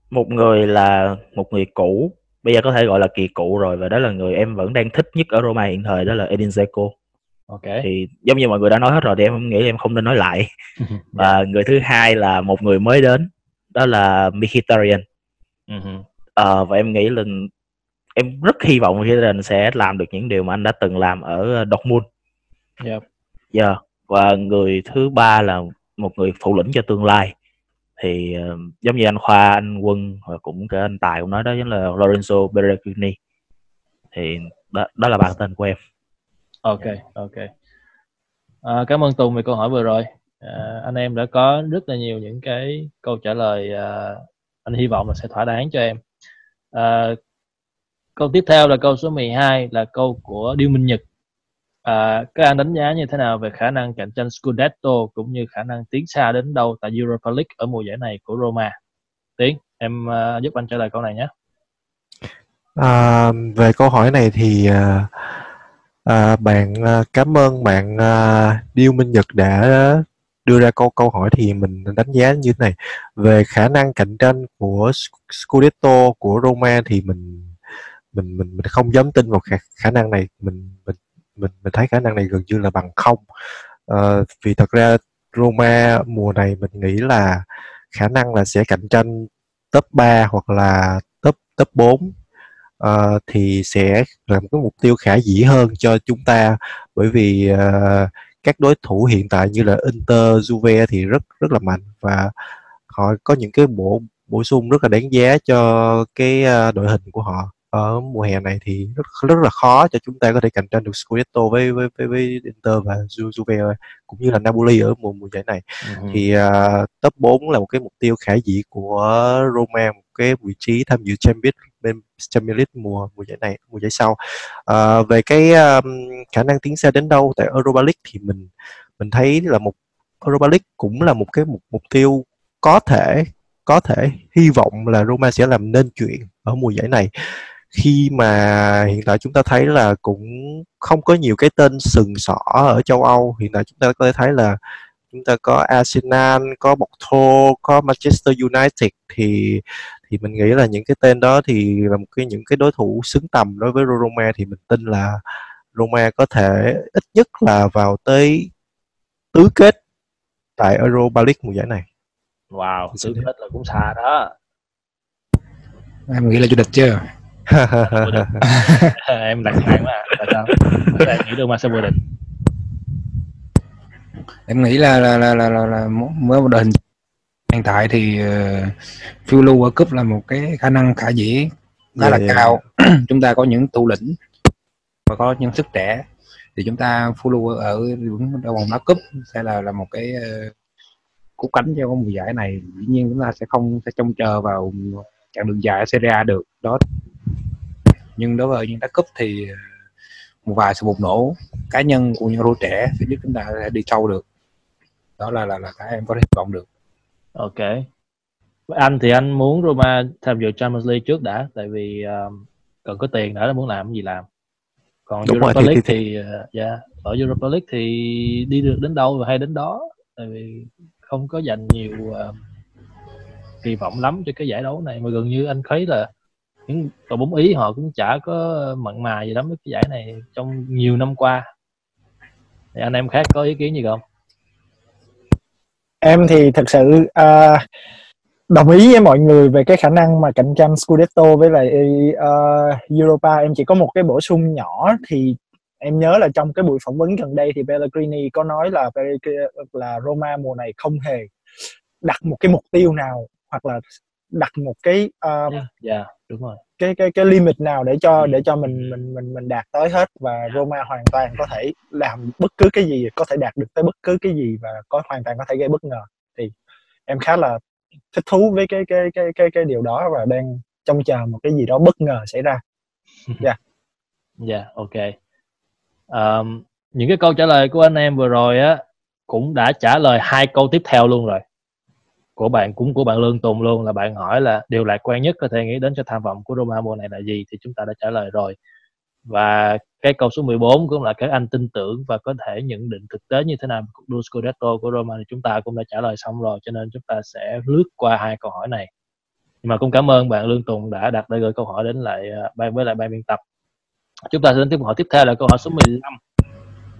S5: một người là một người cũ, bây giờ có thể gọi là kỳ cựu rồi và đó là người em vẫn đang thích nhất ở Roma hiện thời đó là Edin Dzeko
S1: ok
S5: thì giống như mọi người đã nói hết rồi thì em nghĩ em không nên nói lại [LAUGHS] và yeah. người thứ hai là một người mới đến đó là Mkhitaryan uh-huh. ờ, và em nghĩ là em rất hy vọng Mkhitaryan sẽ làm được những điều mà anh đã từng làm ở Dortmund
S1: yep.
S5: Yeah. và người thứ ba là một người thủ lĩnh cho tương lai. Thì uh, giống như anh Khoa, anh Quân và cũng cả anh Tài cũng nói đó chính là Lorenzo Berrettini thì đó, đó là bạn tên của em.
S1: Ok ok. À, cảm ơn tùng về câu hỏi vừa rồi. À, anh em đã có rất là nhiều những cái câu trả lời à, anh hy vọng là sẽ thỏa đáng cho em. À, câu tiếp theo là câu số 12 là câu của Điêu Minh Nhật à, các anh đánh giá như thế nào về khả năng cạnh tranh Scudetto cũng như khả năng tiến xa đến đâu tại Europa League ở mùa giải này của Roma? Tiến em uh, giúp anh trả lời câu này nhé.
S4: À, về câu hỏi này thì uh, uh, bạn uh, cảm ơn bạn uh, Điêu Minh Nhật đã đưa ra câu câu hỏi thì mình đánh giá như thế này. Về khả năng cạnh tranh của Scudetto của Roma thì mình mình mình mình không dám tin vào khả, khả năng này. Mình mình mình mình thấy khả năng này gần như là bằng không. Uh, vì thật ra Roma mùa này mình nghĩ là khả năng là sẽ cạnh tranh top 3 hoặc là top top 4 uh, ờ, thì sẽ là một cái mục tiêu khả dĩ hơn cho chúng ta. Bởi vì uh, các đối thủ hiện tại như là Inter, Juve thì rất rất là mạnh và họ có những cái bổ bổ sung rất là đáng giá cho cái uh, đội hình của họ ở mùa hè này thì rất rất là khó cho chúng ta có thể cạnh tranh được Scudetto với với với, với Inter và Juve cũng như là Napoli ở mùa mùa giải này. Uh-huh. thì uh, top 4 là một cái mục tiêu khả dĩ của Roma một cái vị trí tham dự Champions bên Champions League mùa mùa giải này mùa giải sau. Uh, về cái um, khả năng tiến xa đến đâu tại Europa League thì mình mình thấy là một Europa League cũng là một cái mục mục tiêu có thể có thể hy vọng là Roma sẽ làm nên chuyện ở mùa giải này khi mà hiện tại chúng ta thấy là cũng không có nhiều cái tên sừng sỏ ở châu Âu hiện tại chúng ta có thể thấy là chúng ta có Arsenal, có Porto, có Manchester United thì thì mình nghĩ là những cái tên đó thì là một cái những cái đối thủ xứng tầm đối với Roma thì mình tin là Roma có thể ít nhất là vào tới tứ kết tại Europa League mùa giải này.
S1: Wow, tứ kết là cũng xa đó.
S3: Em nghĩ là chủ địch chưa?
S1: Em đặt nặng mà tại sao? Tại em nghĩ được mà sẽ vô địch
S3: em nghĩ là là là là, là, là mới một đội hình hiện tại thì uh, phiêu lưu ở cúp là một cái khả năng khả dĩ khá yeah, là yeah. cao. [CLEARS THROAT] Chúng ta có những thủ lĩnh và có nhân sức trẻ. Thì chúng ta phiêu lưu ở vòng đá cúp sẽ là là một cái uh, cú cánh cho mùa giải này. Dĩ nhiên chúng ta sẽ không sẽ trông chờ vào chặng đường dài ở Serie A được. Đó nhưng đối với những đá cúp thì ờ, một vài sự bùng nổ cá nhân của những cầu trẻ sẽ giúp chúng ta sẽ đi sâu được. Đó là là là cái em có thể hy vọng được.
S1: Ok. Anh thì anh muốn Roma tham dự Champions League trước đã tại vì uh, cần có tiền đã muốn làm gì làm. Còn Đúng Europa rồi, League thì, thì, thì uh, yeah, ở Europa League thì đi được đến đâu và hay đến đó tại vì không có dành nhiều uh, kỳ vọng lắm cho cái giải đấu này. Mà gần như anh thấy là những đội bóng ý họ cũng chả có mặn mà gì lắm với cái giải này trong nhiều năm qua. Thì anh em khác có ý kiến gì không?
S2: Em thì thật sự uh, đồng ý với mọi người về cái khả năng mà cạnh tranh Scudetto với lại uh, Europa. Em chỉ có một cái bổ sung nhỏ thì em nhớ là trong cái buổi phỏng vấn gần đây thì Pellegrini có nói là là Roma mùa này không hề đặt một cái mục tiêu nào hoặc là đặt một cái um,
S1: yeah, yeah, đúng rồi.
S2: Cái cái cái limit nào để cho để cho mình mình mình mình đạt tới hết và Roma hoàn toàn có thể làm bất cứ cái gì có thể đạt được tới bất cứ cái gì và có hoàn toàn có thể gây bất ngờ thì em khá là thích thú với cái cái cái cái cái điều đó và đang trông chờ một cái gì đó bất ngờ xảy ra. [LAUGHS]
S1: Dạ. Yeah. dạ yeah, ok. Um, những cái câu trả lời của anh em vừa rồi á cũng đã trả lời hai câu tiếp theo luôn rồi của bạn cũng của bạn Lương Tùng luôn là bạn hỏi là điều lạc quan nhất có thể nghĩ đến cho tham vọng của Roma mùa này là gì thì chúng ta đã trả lời rồi. Và cái câu số 14 cũng là các anh tin tưởng và có thể nhận định thực tế như thế nào cuộc đua Scudetto của Roma thì chúng ta cũng đã trả lời xong rồi cho nên chúng ta sẽ lướt qua hai câu hỏi này. Nhưng mà cũng cảm ơn bạn Lương Tùng đã đặt để gửi câu hỏi đến lại à, ban với lại ban biên tập. Chúng ta sẽ đến tiếp câu hỏi tiếp theo là câu hỏi số 15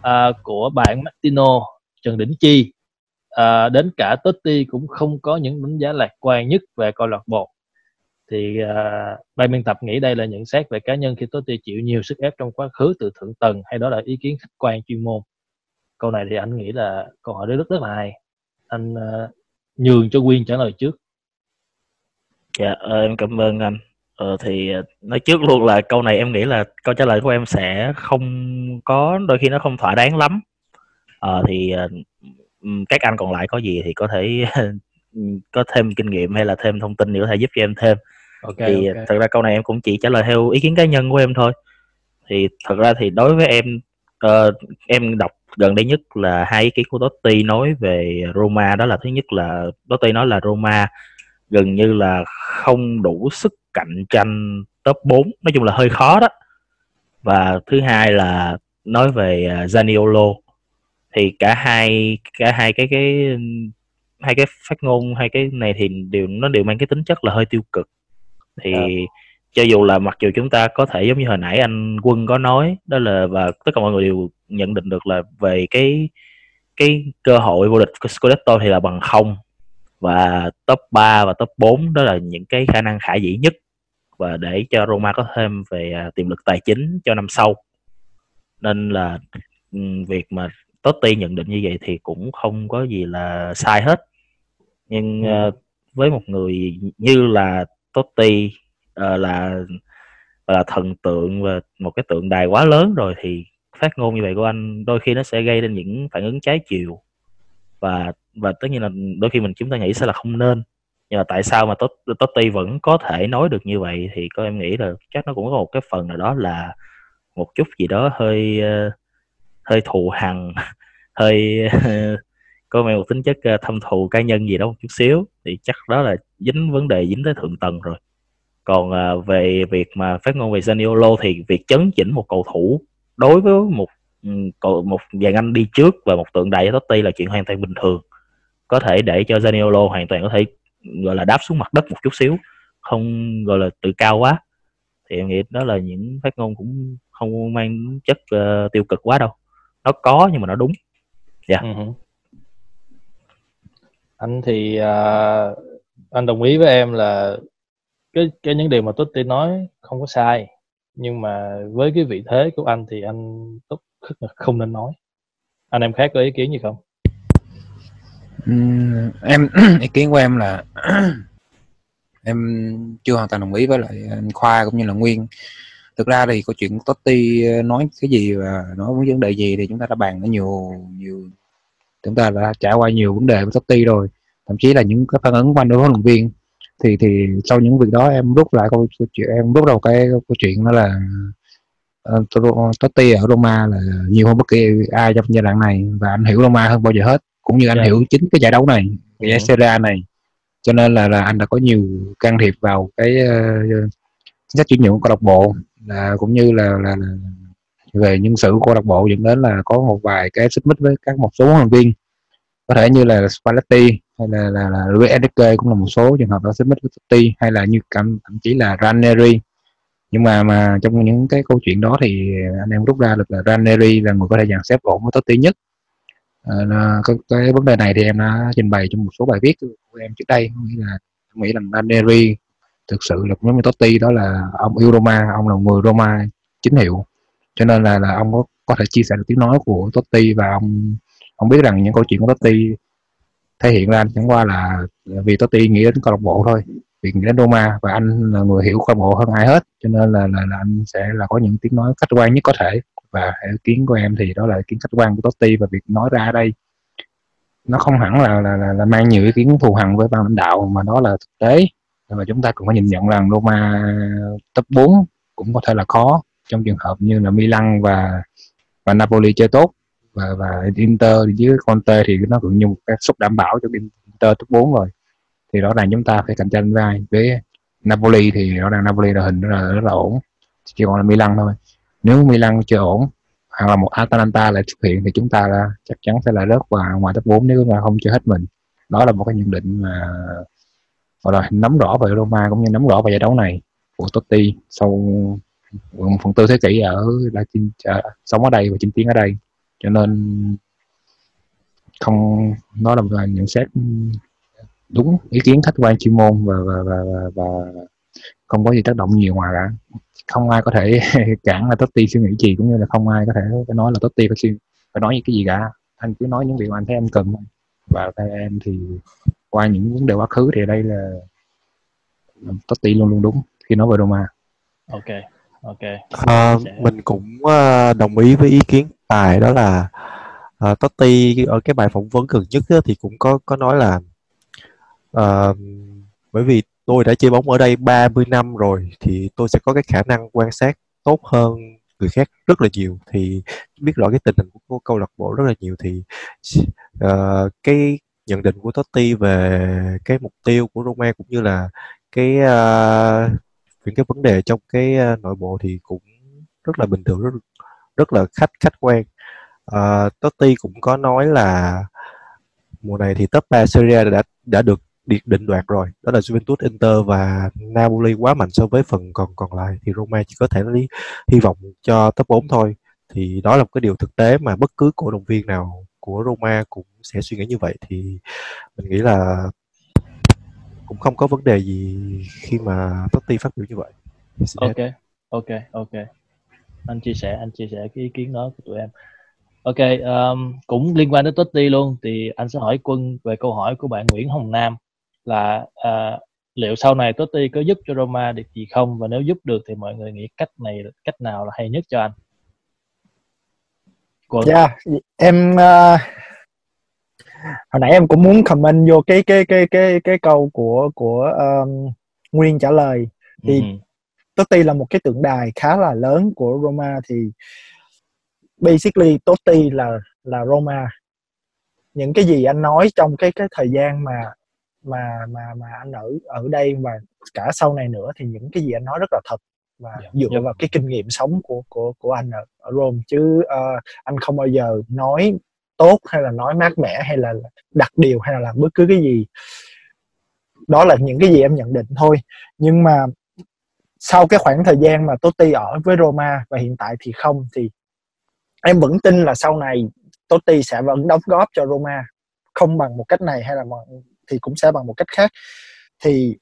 S1: à, của bạn Martino Trần Đỉnh Chi à, đến cả Totti cũng không có những đánh giá lạc quan nhất về câu lạc bộ. Thì à, ban biên tập nghĩ đây là nhận xét về cá nhân khi Totti chịu nhiều sức ép trong quá khứ từ thượng tầng hay đó là ý kiến khách quan chuyên môn. Câu này thì anh nghĩ là câu hỏi rất rất là hay. Anh uh, nhường cho Quyên trả lời trước.
S5: Dạ ờ, em cảm ơn anh. Ờ, thì à, nói trước luôn là câu này em nghĩ là câu trả lời của em sẽ không có đôi khi nó không thỏa đáng lắm. Ờ, thì à, các anh còn lại có gì thì có thể [LAUGHS] có thêm kinh nghiệm hay là thêm thông tin thì có thể giúp cho em thêm.
S1: Ok
S5: thì
S1: ok.
S5: thật ra câu này em cũng chỉ trả lời theo ý kiến cá nhân của em thôi. Thì thật ra thì đối với em ờ, em đọc gần đây nhất là hai ý kiến của Totti nói về Roma. Đó là thứ nhất là Totti nói là Roma gần như là không đủ sức cạnh tranh top 4 nói chung là hơi khó đó. Và thứ hai là nói về uh, Zaniolo thì cả hai cả hai cái cái hai cái phát ngôn hai cái này thì đều nó đều mang cái tính chất là hơi tiêu cực. Thì
S1: Dạ.
S5: cho dù là mặc dù chúng ta có thể giống như hồi nãy anh quân có nói đó là và tất cả mọi người đều nhận định được là về cái cái cơ hội vô địch Scudetto thì là bằng không. Và top 3 và top 4 đó là những cái khả năng khả dĩ nhất. Và để cho Roma có thêm về à, tiềm lực tài chính cho năm sau. Nên là ừm, việc mà Totti nhận định như vậy thì cũng không có gì là sai hết. Nhưng
S1: Ừ.
S5: ờ, với một người như là Totti ờ, là là thần tượng và một cái tượng đài quá lớn rồi thì phát ngôn như vậy của anh đôi khi nó sẽ gây nên những phản ứng trái chiều. Và và tất nhiên là đôi khi mình chúng ta nghĩ sẽ là không nên. Nhưng mà tại sao mà Tot- Totti vẫn có thể nói được như vậy thì có em nghĩ là chắc nó cũng có một cái phần nào đó là một chút gì đó hơi ờ, hơi thù hằn [LAUGHS] hơi [LAUGHS] có mang một tính chất ờ, thâm thù cá nhân gì đó một chút xíu thì chắc đó là dính vấn đề dính tới thượng tầng rồi. Còn ờ, về việc mà phát ngôn về Zaniolo thì việc chấn chỉnh một cầu thủ đối với một ừ, một dàn anh đi trước và một tượng đài cho Totti là chuyện hoàn toàn bình thường. Có thể để cho Zaniolo hoàn toàn có thể gọi là đáp xuống mặt đất một chút xíu không gọi là tự cao quá. Thì em nghĩ đó là những phát ngôn cũng không mang chất uh, tiêu cực quá đâu nó có nhưng mà nó đúng.
S1: Ừ hử. anh thì à, anh đồng ý với em là cái cái những điều mà Totti nói không có sai nhưng mà với cái vị thế của anh thì anh tốt không nên nói. Anh em khác có ý kiến gì không?
S3: Ừm, em [CLEARS THROAT] ý kiến của em là [CLEARS THROAT] em chưa hoàn toàn đồng ý với lại anh Khoa cũng như là Nguyên thực ra thì câu chuyện Totti nói cái gì và nói vấn đề gì thì chúng ta đã bàn nó nhiều nhiều chúng ta đã trải qua nhiều vấn đề với Totti rồi thậm chí là những cái phản ứng của anh đối huấn luyện viên thì thì sau những việc đó em rút lại câu, chuyện em rút đầu cái câu chuyện đó là uh, Totti ở Roma là nhiều hơn bất kỳ ai trong giai đoạn này và anh hiểu Roma hơn bao giờ hết cũng như anh
S1: Dạ.
S3: hiểu chính cái giải đấu này cái giải
S1: Ừ.
S3: Serie A này cho nên là là anh đã có nhiều can thiệp vào cái uh, chính sách chuyển nhượng của câu lạc bộ là cũng như là, là, là về nhân sự của câu lạc bộ dẫn đến là có một vài cái xích mích với các một số huấn luyện viên. Có thể như là Spalletti hay là là, là Luis Enrique cũng là một số trường hợp đó xích mích với Totti hay là như thậm, thậm chí là Ranieri. Nhưng mà mà trong những cái câu chuyện đó thì anh em rút ra được là Ranieri là người có thể dàn xếp ổn với Totti nhất. À, là cái, cái vấn đề này thì em đã trình bày trong một số bài viết của em trước đây. Nghĩa là nghĩ là Ranieri thực sự là giống như Totti đó là ông yêu Roma ông là người Roma chính hiệu. Cho nên là là ông có có thể chia sẻ được tiếng nói của Totti và ông ông biết rằng những câu chuyện của Totti thể hiện ra chẳng qua là vì Totti nghĩ đến câu lạc bộ thôi vì nghĩ đến Roma và anh là người hiểu câu lạc bộ hơn ai hết. Cho nên là, là là anh sẽ là có những tiếng nói khách quan nhất có thể. Và ý kiến của em thì đó là ý kiến khách quan của Totti và việc nói ra ở đây nó không hẳn là là, là, là mang nhiều ý kiến thù hằn với ban lãnh đạo mà đó là thực tế và chúng ta cũng phải nhìn nhận rằng Roma top 4 cũng có thể là khó trong trường hợp như là Milan và và Napoli chơi tốt. Và và Inter với Conte thì nó cũng như một cái suất đảm bảo cho Inter top 4 rồi. Thì rõ ràng chúng ta phải cạnh tranh với ai với Napoli thì rõ ràng Napoli là hình rất là rất là ổn. Chỉ còn là Milan thôi. Nếu Milan chơi ổn, hoặc là một Atalanta lại xuất hiện thì chúng ta là chắc chắn sẽ là rớt vào ngoài top 4 nếu mà không chơi hết mình. Đó là một cái nhận định mà và rồi nắm rõ về Roma cũng như nắm rõ về giải đấu này của Totti sau phần tư thế kỷ ở là chinh à, sống ở đây và chinh chiến ở đây. Cho nên không nó là một nhận xét đúng ý kiến khách quan chuyên môn và và, và, và, và không có gì tác động nhiều ngoài cả không ai có thể [LAUGHS] cản là Totti suy nghĩ gì cũng như là không ai có thể nói là Totti phải suy phải nói những cái gì cả. Anh cứ nói những điều anh thấy anh cần và theo em thì qua những vấn đề quá khứ thì đây là Totti luôn luôn đúng khi nói về Roma.
S1: Ok ok.
S4: Ờ,
S1: Sẽ-
S4: mình cũng ờ, đồng ý với ý kiến tài đó là uh, Totti ở cái bài phỏng vấn gần nhất á, thì cũng có có nói là ờ, bởi vì tôi đã chơi bóng ở đây 30 năm rồi thì tôi sẽ có cái khả năng quan sát tốt hơn người khác rất là nhiều. Thì biết rõ cái tình hình của câu lạc bộ rất là nhiều thì uh, cái nhận định của Totti về cái mục tiêu của Roma cũng như là cái uh, những cái vấn đề trong cái uh, nội bộ thì cũng rất là bình thường rất rất là khách khách quan. Uh, Totti cũng có nói là mùa này thì top 3 Serie đã đã được định đoạt rồi đó là Juventus, Inter và Napoli quá mạnh so với phần còn còn lại thì Roma chỉ có thể hy vọng cho top 4 thôi. Thì đó là một cái điều thực tế mà bất cứ cổ động viên nào của Roma cũng sẽ suy nghĩ như vậy thì mình nghĩ là cũng không có vấn đề gì khi mà Totti phát biểu như vậy.
S1: Ok, ok, ok. Anh chia sẻ, anh chia sẻ cái ý kiến đó của tụi em. Ok, um, cũng liên quan đến Totti luôn thì anh sẽ hỏi Quân về câu hỏi của bạn Nguyễn Hồng Nam là uh, liệu sau này Totti có giúp cho Roma được gì không và nếu giúp được thì mọi người nghĩ cách này cách nào là hay nhất cho anh?
S2: Quân. Yeah, dạ, em uh, hồi nãy em cũng muốn comment vô cái cái cái cái cái câu của của um, Nguyên trả lời thì uh-huh. Totti là một cái tượng đài khá là lớn của Roma thì basically Totti là là Roma những cái gì anh nói trong cái cái thời gian mà mà mà mà anh ở ở đây và cả sau này nữa thì những cái gì anh nói rất là thật và yeah, dạ, dựa yeah. Dạ. vào cái kinh nghiệm sống của của của anh ở, ở Rome. Chứ uh, anh không bao giờ nói tốt hay là nói mát mẻ hay là đặt điều hay là làm bất cứ cái gì. Đó là những cái gì em nhận định thôi. Nhưng mà sau cái khoảng thời gian mà Totti ở với Roma và hiện tại thì không thì em vẫn tin là sau này Totti sẽ vẫn đóng góp cho Roma. Không bằng một cách này hay là bằng, thì cũng sẽ bằng một cách khác. Thì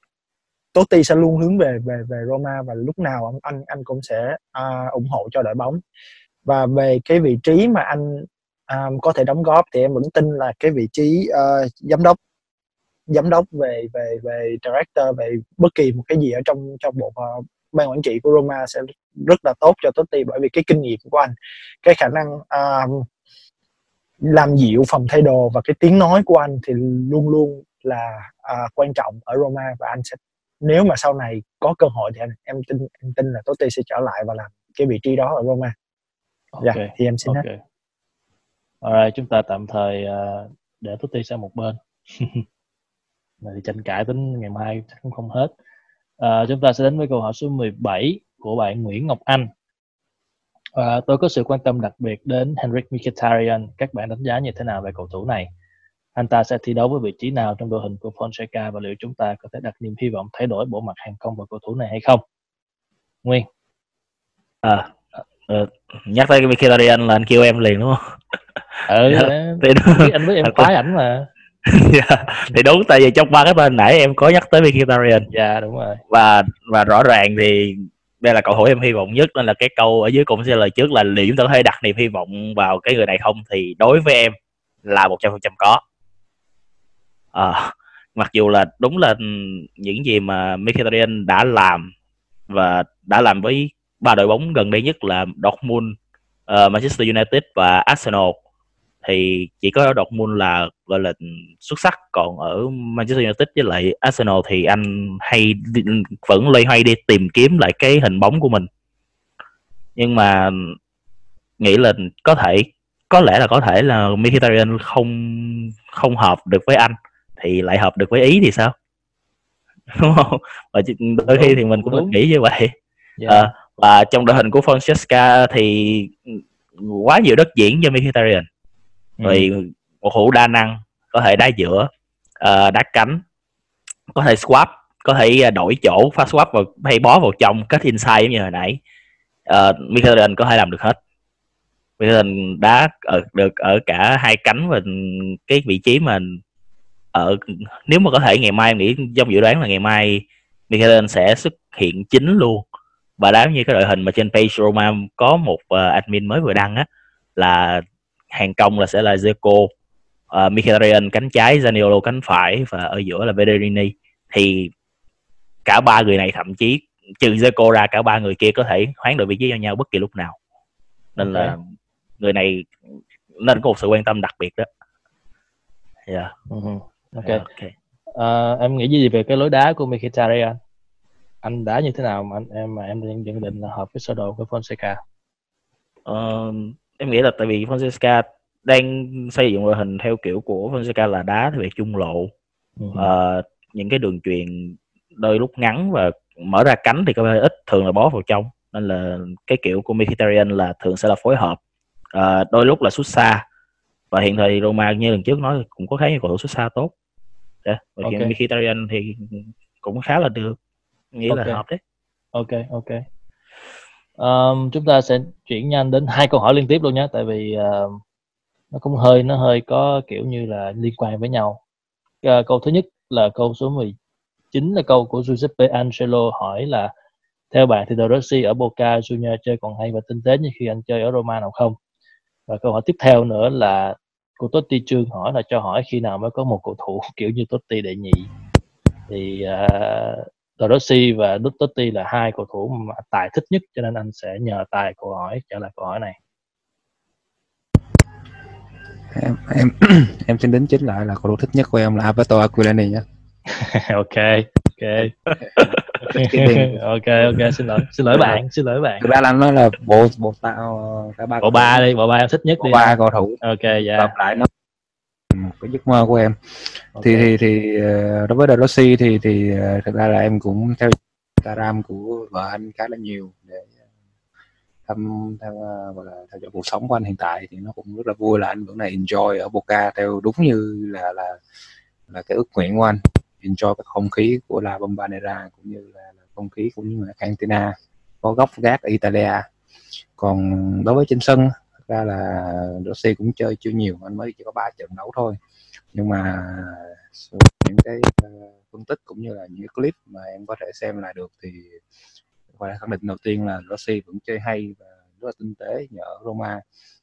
S2: Totti sẽ luôn hướng về về về Roma và lúc nào anh anh anh cũng sẽ uh, ủng hộ cho đội bóng. Và về cái vị trí mà anh um, có thể đóng góp thì em vẫn tin là cái vị trí uh, giám đốc giám đốc về về về director về bất kỳ một cái gì ở trong trong bộ uh, ban quản trị của Roma sẽ rất là tốt cho Totti bởi vì cái kinh nghiệm của anh cái khả năng uh, làm dịu phòng thay đồ và cái tiếng nói của anh thì luôn luôn là uh, quan trọng ở Roma và anh sẽ nếu mà sau này có cơ hội thì anh, em tin em tin là Totti sẽ trở lại và làm cái vị trí đó ở Roma. Dạ, okay. thì em xin okay. hết.
S1: Alright, chúng ta tạm thời uh, để Totti sang một bên. [LAUGHS] Này thì tranh cãi tính ngày mai chắc cũng không hết. Uh, chúng ta sẽ đến với câu hỏi số 17 của bạn Nguyễn Ngọc Anh. Uh, tôi có sự quan tâm đặc biệt đến Henrik Mkhitaryan. Các bạn đánh giá như thế nào về cầu thủ này? Anh ta sẽ thi đấu với vị trí nào trong đội hình của Fonseca và liệu chúng ta có thể đặt niềm hy vọng thay đổi bộ mặt hàng công vào cầu thủ này hay không? Nguyên.
S5: À, uh, nhắc tới cái Mkhitaryan là anh kêu em liền đúng không?
S1: ừ [LAUGHS] thì anh biết em khoái ảnh mà. [LAUGHS]
S5: Dạ, thì đúng tại vì trong ba cái tên nãy em có nhắc tới Mkhitaryan
S1: dạ đúng rồi
S5: và và rõ ràng thì đây là cầu thủ em hy vọng nhất nên là cái câu ở dưới cũng sẽ lời trước là liệu chúng ta có thể đặt niềm hy vọng vào cái người này không thì đối với em là một trăm phần trăm có à, mặc dù là đúng là những gì mà Mkhitaryan đã làm và đã làm với ba đội bóng gần đây nhất là Dortmund, uh, Manchester United và Arsenal thì chỉ có Dortmund là gọi là xuất sắc. Còn ở Manchester United với lại Arsenal thì anh hay vẫn loay hoay đi tìm kiếm lại cái hình bóng của mình. Nhưng mà nghĩ là có thể có lẽ là có thể là Mkhitaryan không không hợp được với anh thì lại hợp được với ý thì sao [LAUGHS] đúng không và đôi khi thì mình cũng đúng. nghĩ như vậy yeah. Dạ. à, và trong đội hình của Francesca thì quá nhiều đất diễn cho Mkhitaryan rồi ừ. một hữu đa năng có thể đá giữa uh, đá cánh có thể swap có thể ờ, đổi chỗ phá swap vào hay bó vào trong cách inside giống như hồi nãy uh, Mkhitaryan có thể làm được hết Mkhitaryan đá ở được ở cả hai cánh và cái vị trí mà ở nếu mà có thể ngày mai em nghĩ trong dự đoán là ngày mai Mkhitaryan sẽ xuất hiện chính luôn và đá như cái đội hình mà trên page Roma có một uh, admin mới vừa đăng á là hàng công là sẽ là Zeko uh, Mkhitaryan cánh trái Zaniolo cánh phải và ở giữa là Vedrini thì cả ba người này thậm chí trừ Zeko ra cả ba người kia có thể hoán đổi vị trí cho nhau bất kỳ lúc nào nên okay. là người này nên có một sự quan tâm đặc biệt đó
S1: yeah. uh-huh. Ok, okay. à, em nghĩ gì về cái lối đá của Mkhitaryan? Anh đá như thế nào mà anh em mà em nhận định là hợp với sơ đồ của Fonseca?
S5: Ờ, em nghĩ là tại vì Fonseca đang xây dựng đội hình theo kiểu của Fonseca là đá việc trung lộ.
S1: Ừ.
S5: Ờ, những cái đường truyền đôi lúc ngắn và mở ra cánh thì có vẻ ít thường là bó vào trong. Nên là cái kiểu của Mkhitaryan là thường sẽ là phối hợp. Ờ, đôi lúc là xuất xa và hiện thời Roma như lần trước nói cũng có khá nhiều cầu thủ xuất xa tốt yeah. và
S1: Ok.
S5: okay. Mkhitaryan thì cũng khá là được nghĩ
S1: Ok.
S5: là hợp đấy
S1: ok ok Ờm, chúng ta sẽ chuyển nhanh đến hai câu hỏi liên tiếp luôn nhé tại vì ờ, nó cũng hơi nó hơi có kiểu như là liên quan với nhau Ờ, câu thứ nhất là câu số 19 là câu của Giuseppe Angelo hỏi là theo bạn thì De Rossi ở Boca Junior chơi còn hay và tinh tế như khi anh chơi ở Roma nào không và câu hỏi tiếp theo nữa là của Totti Trương hỏi là cho hỏi khi nào mới có một cầu thủ [LAUGHS] kiểu như Totti đệ nhị. Thì uh, De Rossi và Đức Totti là hai cầu thủ mà tài thích nhất cho nên anh sẽ nhờ tài câu hỏi trả lời câu hỏi này.
S3: Em em [CLEARS THROAT] em xin đính chính lại là cầu thủ thích nhất của em là Alberto Aquilani nhé. [LAUGHS]
S1: Ok ok. [LAUGHS] Ok ok xin lỗi xin lỗi bạn xin lỗi bạn.
S3: Thực ra là nó là bộ bộ tao cả ba
S1: bộ ba đi bộ ba em thích nhất
S3: bộ
S1: đi
S3: ba cầu thủ.
S1: Ok dạ.
S3: Tập lại nó một cái giấc mơ của em.
S1: Ok.
S3: thì thì thì ờ, đối với De Rossi thì thì ờ, thực ra là em cũng theo Instagram của vợ anh khá là nhiều để thăm theo ờ, gọi là theo dõi cuộc sống của anh hiện tại thì nó cũng rất là vui là anh vẫn này enjoy ở Boca theo đúng như là là là cái ước nguyện của anh enjoy cái không khí của La Bombonera cũng như là, là không khí của những người Argentina có gốc gác ở Italia. Còn đối với trên sân ra là Rossi cũng chơi chưa nhiều anh mới chỉ có 3 trận đấu thôi. Nhưng mà những cái ờ, phân tích cũng như là những cái clip mà em có thể xem lại được thì và khẳng định đầu tiên là Rossi vẫn chơi hay và rất là tinh tế. Nhờ ở Roma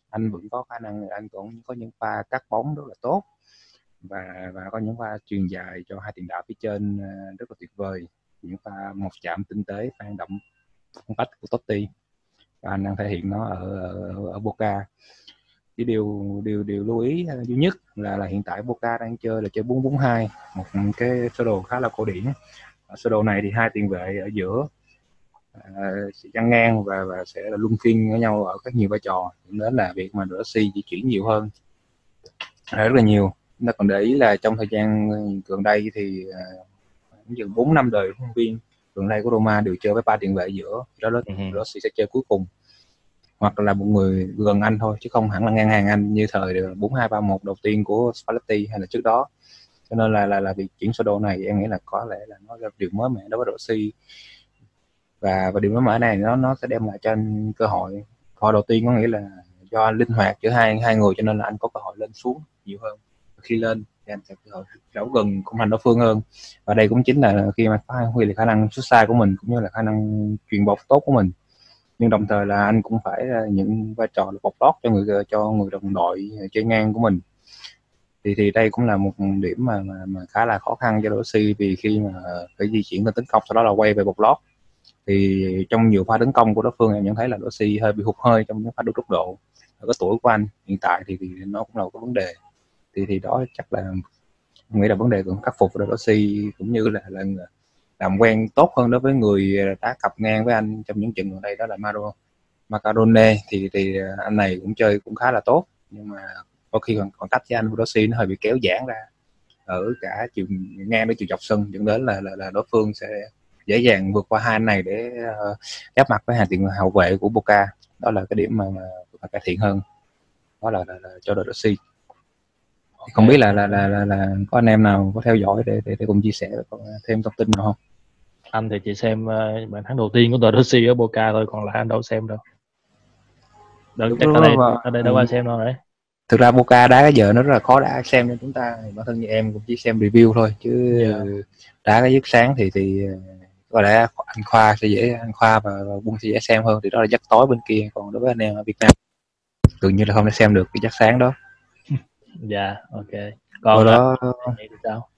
S3: anh vẫn có khả năng anh cũng có những pha cắt bóng rất là tốt và và có những pha truyền dài cho hai tiền đạo phía trên ờ, rất là tuyệt vời. Những pha một chạm tinh tế mang động phong cách của Totti. Và anh đang thể hiện nó ở ở, ở Boca. Cái điều điều điều lưu ý ờ, duy nhất là là hiện tại Boca đang chơi là chơi 442 một cái sơ đồ khá là cổ điển. Ở sơ đồ này thì hai tiền vệ ở giữa ờ, sẽ chăn ngang và và sẽ là luân phiên với nhau ở các nhiều vai trò. Đến là việc mà Rossi di chuyển nhiều hơn. Rất là nhiều chúng ta còn để ý là trong thời gian gần đây thì uh, chừng bốn năm đời huấn viên gần đây của Roma đều chơi với ba tiền vệ giữa đó là
S1: Ừ hừ.
S3: Rossi sẽ chơi cuối cùng. Hoặc là một người gần anh thôi chứ không hẳn là ngang hàng anh như thời bốn hai ba một đầu tiên của Spalletti hay là trước đó. Cho nên là là là việc chuyển sơ đồ này em nghĩ là có lẽ là nó là điều mới mẻ đối với Rossi. Và và điều mới mẻ này nó nó sẽ đem lại cho anh cơ hội. Cơ hội đầu tiên có nghĩa là do linh hoạt giữa hai hai người cho nên là anh có cơ hội lên xuống nhiều hơn khi lên thì anh sẽ cơ hội đấu gần khung thành đối phương hơn. Và đây cũng chính là khi mà phát huy là khả năng xuất xa của mình cũng như là khả năng truyền bóng tốt của mình. Nhưng đồng thời là anh cũng phải những vai trò là bọc lót cho người cho người đồng đội chơi ngang của mình. Thì thì đây cũng là một điểm mà mà, mà khá là khó khăn cho Rossi vì khi mà phải di chuyển lên tấn công sau đó là quay về bọc lót. Thì trong nhiều pha tấn công của đối phương em nhận thấy là Rossi hơi bị hụt hơi trong những pha đột tốc độ ở cái tuổi của anh. Hiện tại thì, thì nó cũng là một cái vấn đề thì thì đó chắc là em nghĩ là vấn đề cần khắc phục của Rossi cũng như là, là làm quen tốt hơn đối với người à, đá cặp ngang với anh trong những trận gần đây đó là Maro Macarone thì thì à, anh này cũng chơi cũng khá là tốt nhưng mà đôi khi còn còn cách với anh Rossi nó hơi bị kéo giãn ra ở cả chiều ngang đến chiều dọc sân dẫn đến là là, là đối phương sẽ dễ dàng vượt qua hai anh này để uh, mặt với hàng tiền hậu vệ của Boca. Đó là cái điểm mà, mà phải cải thiện hơn. Đó là, là, là cho đội Rossi không biết là là, là là là có anh em nào có theo dõi để để, để cùng chia sẻ thêm thông tin nào không?
S1: Anh thì chỉ xem uh, bàn thắng đầu tiên của De Rossi ở Boca thôi còn lại anh đâu xem đâu.
S3: Đúng
S1: chắc ở đây ở đây đâu ai xem đâu đấy.
S3: Thực ra Boca đá cái giờ nó rất là khó đá xem cho chúng ta bản thân như em cũng chỉ xem review thôi chứ
S1: Dạ.
S3: đá cái giấc sáng thì thì ờ, có lẽ anh Khoa sẽ dễ anh Khoa và, và Quân sẽ dễ xem hơn thì đó là giấc tối bên kia còn đối với anh em ở Việt Nam gần như là không thể xem được cái giấc sáng đó
S1: dạ ok. Còn
S3: đó
S1: sao?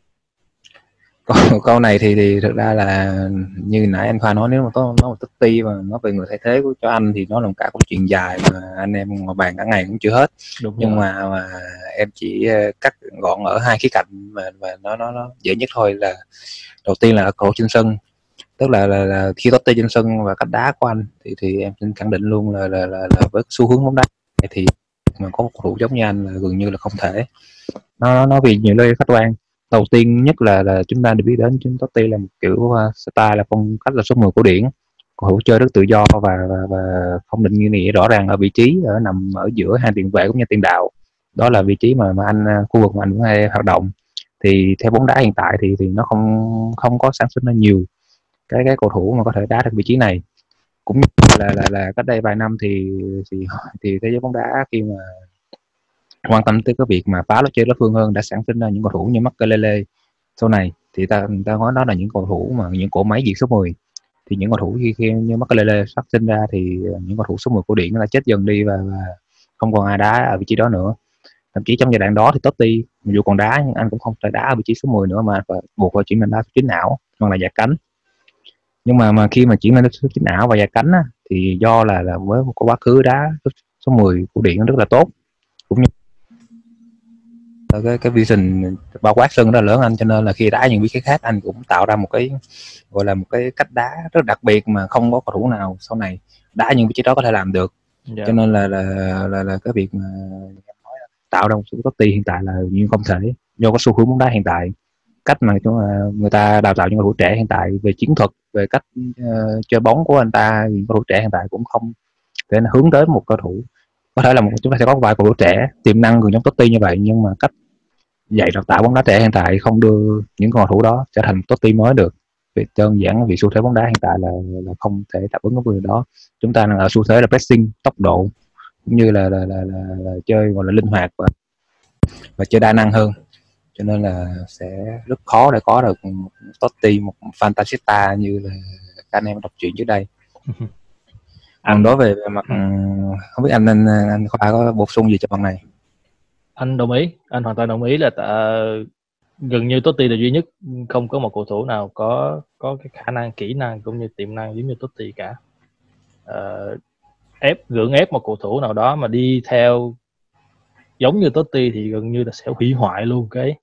S3: Câu, câu này thì thì thực ra là như nãy anh Khoa nói nếu mà có nói một Totti mà nói về người thay thế của cho anh thì nó là một cả câu chuyện dài mà anh em ngồi bàn cả ngày cũng chưa hết.
S1: Đúng
S3: nhưng
S1: rồi.
S3: mà mà em chỉ ờ, cắt gọn ở hai khía cạnh mà mà nó nó nó dễ nhất thôi là đầu tiên là ở cầu trên sân tức là là, là khi Totti trên sân và cách đá của anh thì thì em xin khẳng định luôn là là là, là với xu hướng bóng đá thì mà có một cầu thủ giống như anh là gần như là không thể. Nó nó vì nhiều lý khách quan. Đầu tiên nhất là là chúng ta được biết đến chúng Totti là một kiểu à, uh, style là phong cách là số 10 cổ điển. Cầu thủ chơi rất tự do và và, và không định nghĩa nghĩa rõ ràng ở vị trí ở nằm ở giữa hai tiền vệ cũng như tiền đạo. Đó là vị trí mà mà anh à, khu vực mà anh vẫn hay hoạt động. Thì theo bóng đá hiện tại thì thì nó không không có sản xuất ra nhiều. Cái cái cầu thủ mà có thể đá được vị trí này cũng như là là là cách đây vài năm thì thì thì thế giới bóng đá khi mà quan tâm tới cái việc mà phá lối chơi đối phương hơn đã sản sinh ra những cầu thủ như Makelele sau này. Thì ta ta nói đó là những cầu thủ mà những cỗ máy diệt số 10 thì những cầu thủ khi, khi như Makelele phát sinh ra thì ờ, những cầu thủ số 10 cổ điển là chết dần đi và, và không còn ai đá ở vị trí đó nữa. Thậm chí trong giai đoạn đó thì Totti dù còn đá nhưng anh cũng không thể đá ở vị trí số 10 nữa mà phải buộc phải chuyển lên đá số chín não hoặc là giả cánh nhưng mà mà khi mà chuyển lên số chính não và giả cánh á, thì do là là với một cái quá khứ đá số 10 của điện rất là tốt. Cũng như cái cái vision bao quát sân rất là lớn anh cho nên là khi đá những vị trí khác anh cũng tạo ra một cái gọi là một cái cách đá rất đặc biệt mà không có cầu thủ nào sau này đá những vị trí đó có thể làm được.
S1: Dạ.
S3: cho nên là là là, là cái việc mà tạo ra một số Totti hiện tại là như không thể do có xu hướng bóng đá hiện tại cách mà chúng ờ, người ta đào tạo những cầu thủ trẻ hiện tại về chiến thuật về cách uh, chơi bóng của anh ta những cầu thủ trẻ hiện tại cũng không để nó hướng tới một cầu thủ. Có thể là một chúng ta sẽ có vài cầu thủ trẻ tiềm năng gần giống Totti như vậy nhưng mà cách dạy đào tạo bóng đá trẻ hiện tại không đưa những cầu thủ đó trở thành Totti mới được. Vì đơn giản vì xu thế bóng đá hiện tại là là không thể đáp ứng cái vấn đề đó. Chúng ta đang ở xu thế là pressing tốc độ cũng như là là, là, là, là chơi gọi là linh hoạt và và chơi đa năng hơn cho nên là sẽ rất khó để có được một Totti một Fantasista như là các anh em đọc truyện trước đây. [LAUGHS] Còn đối về về mặt ừm, không biết anh anh anh khoa có bổ sung gì cho phần này?
S1: Anh đồng ý anh hoàn toàn đồng ý là tạ, gần như Totti là duy nhất không có một cầu thủ nào có có cái khả năng kỹ năng cũng như tiềm năng giống như Totti cả. Ờ, ép gượng ép một cầu thủ nào đó mà đi theo giống như Totti thì gần như là sẽ hủy hoại luôn cái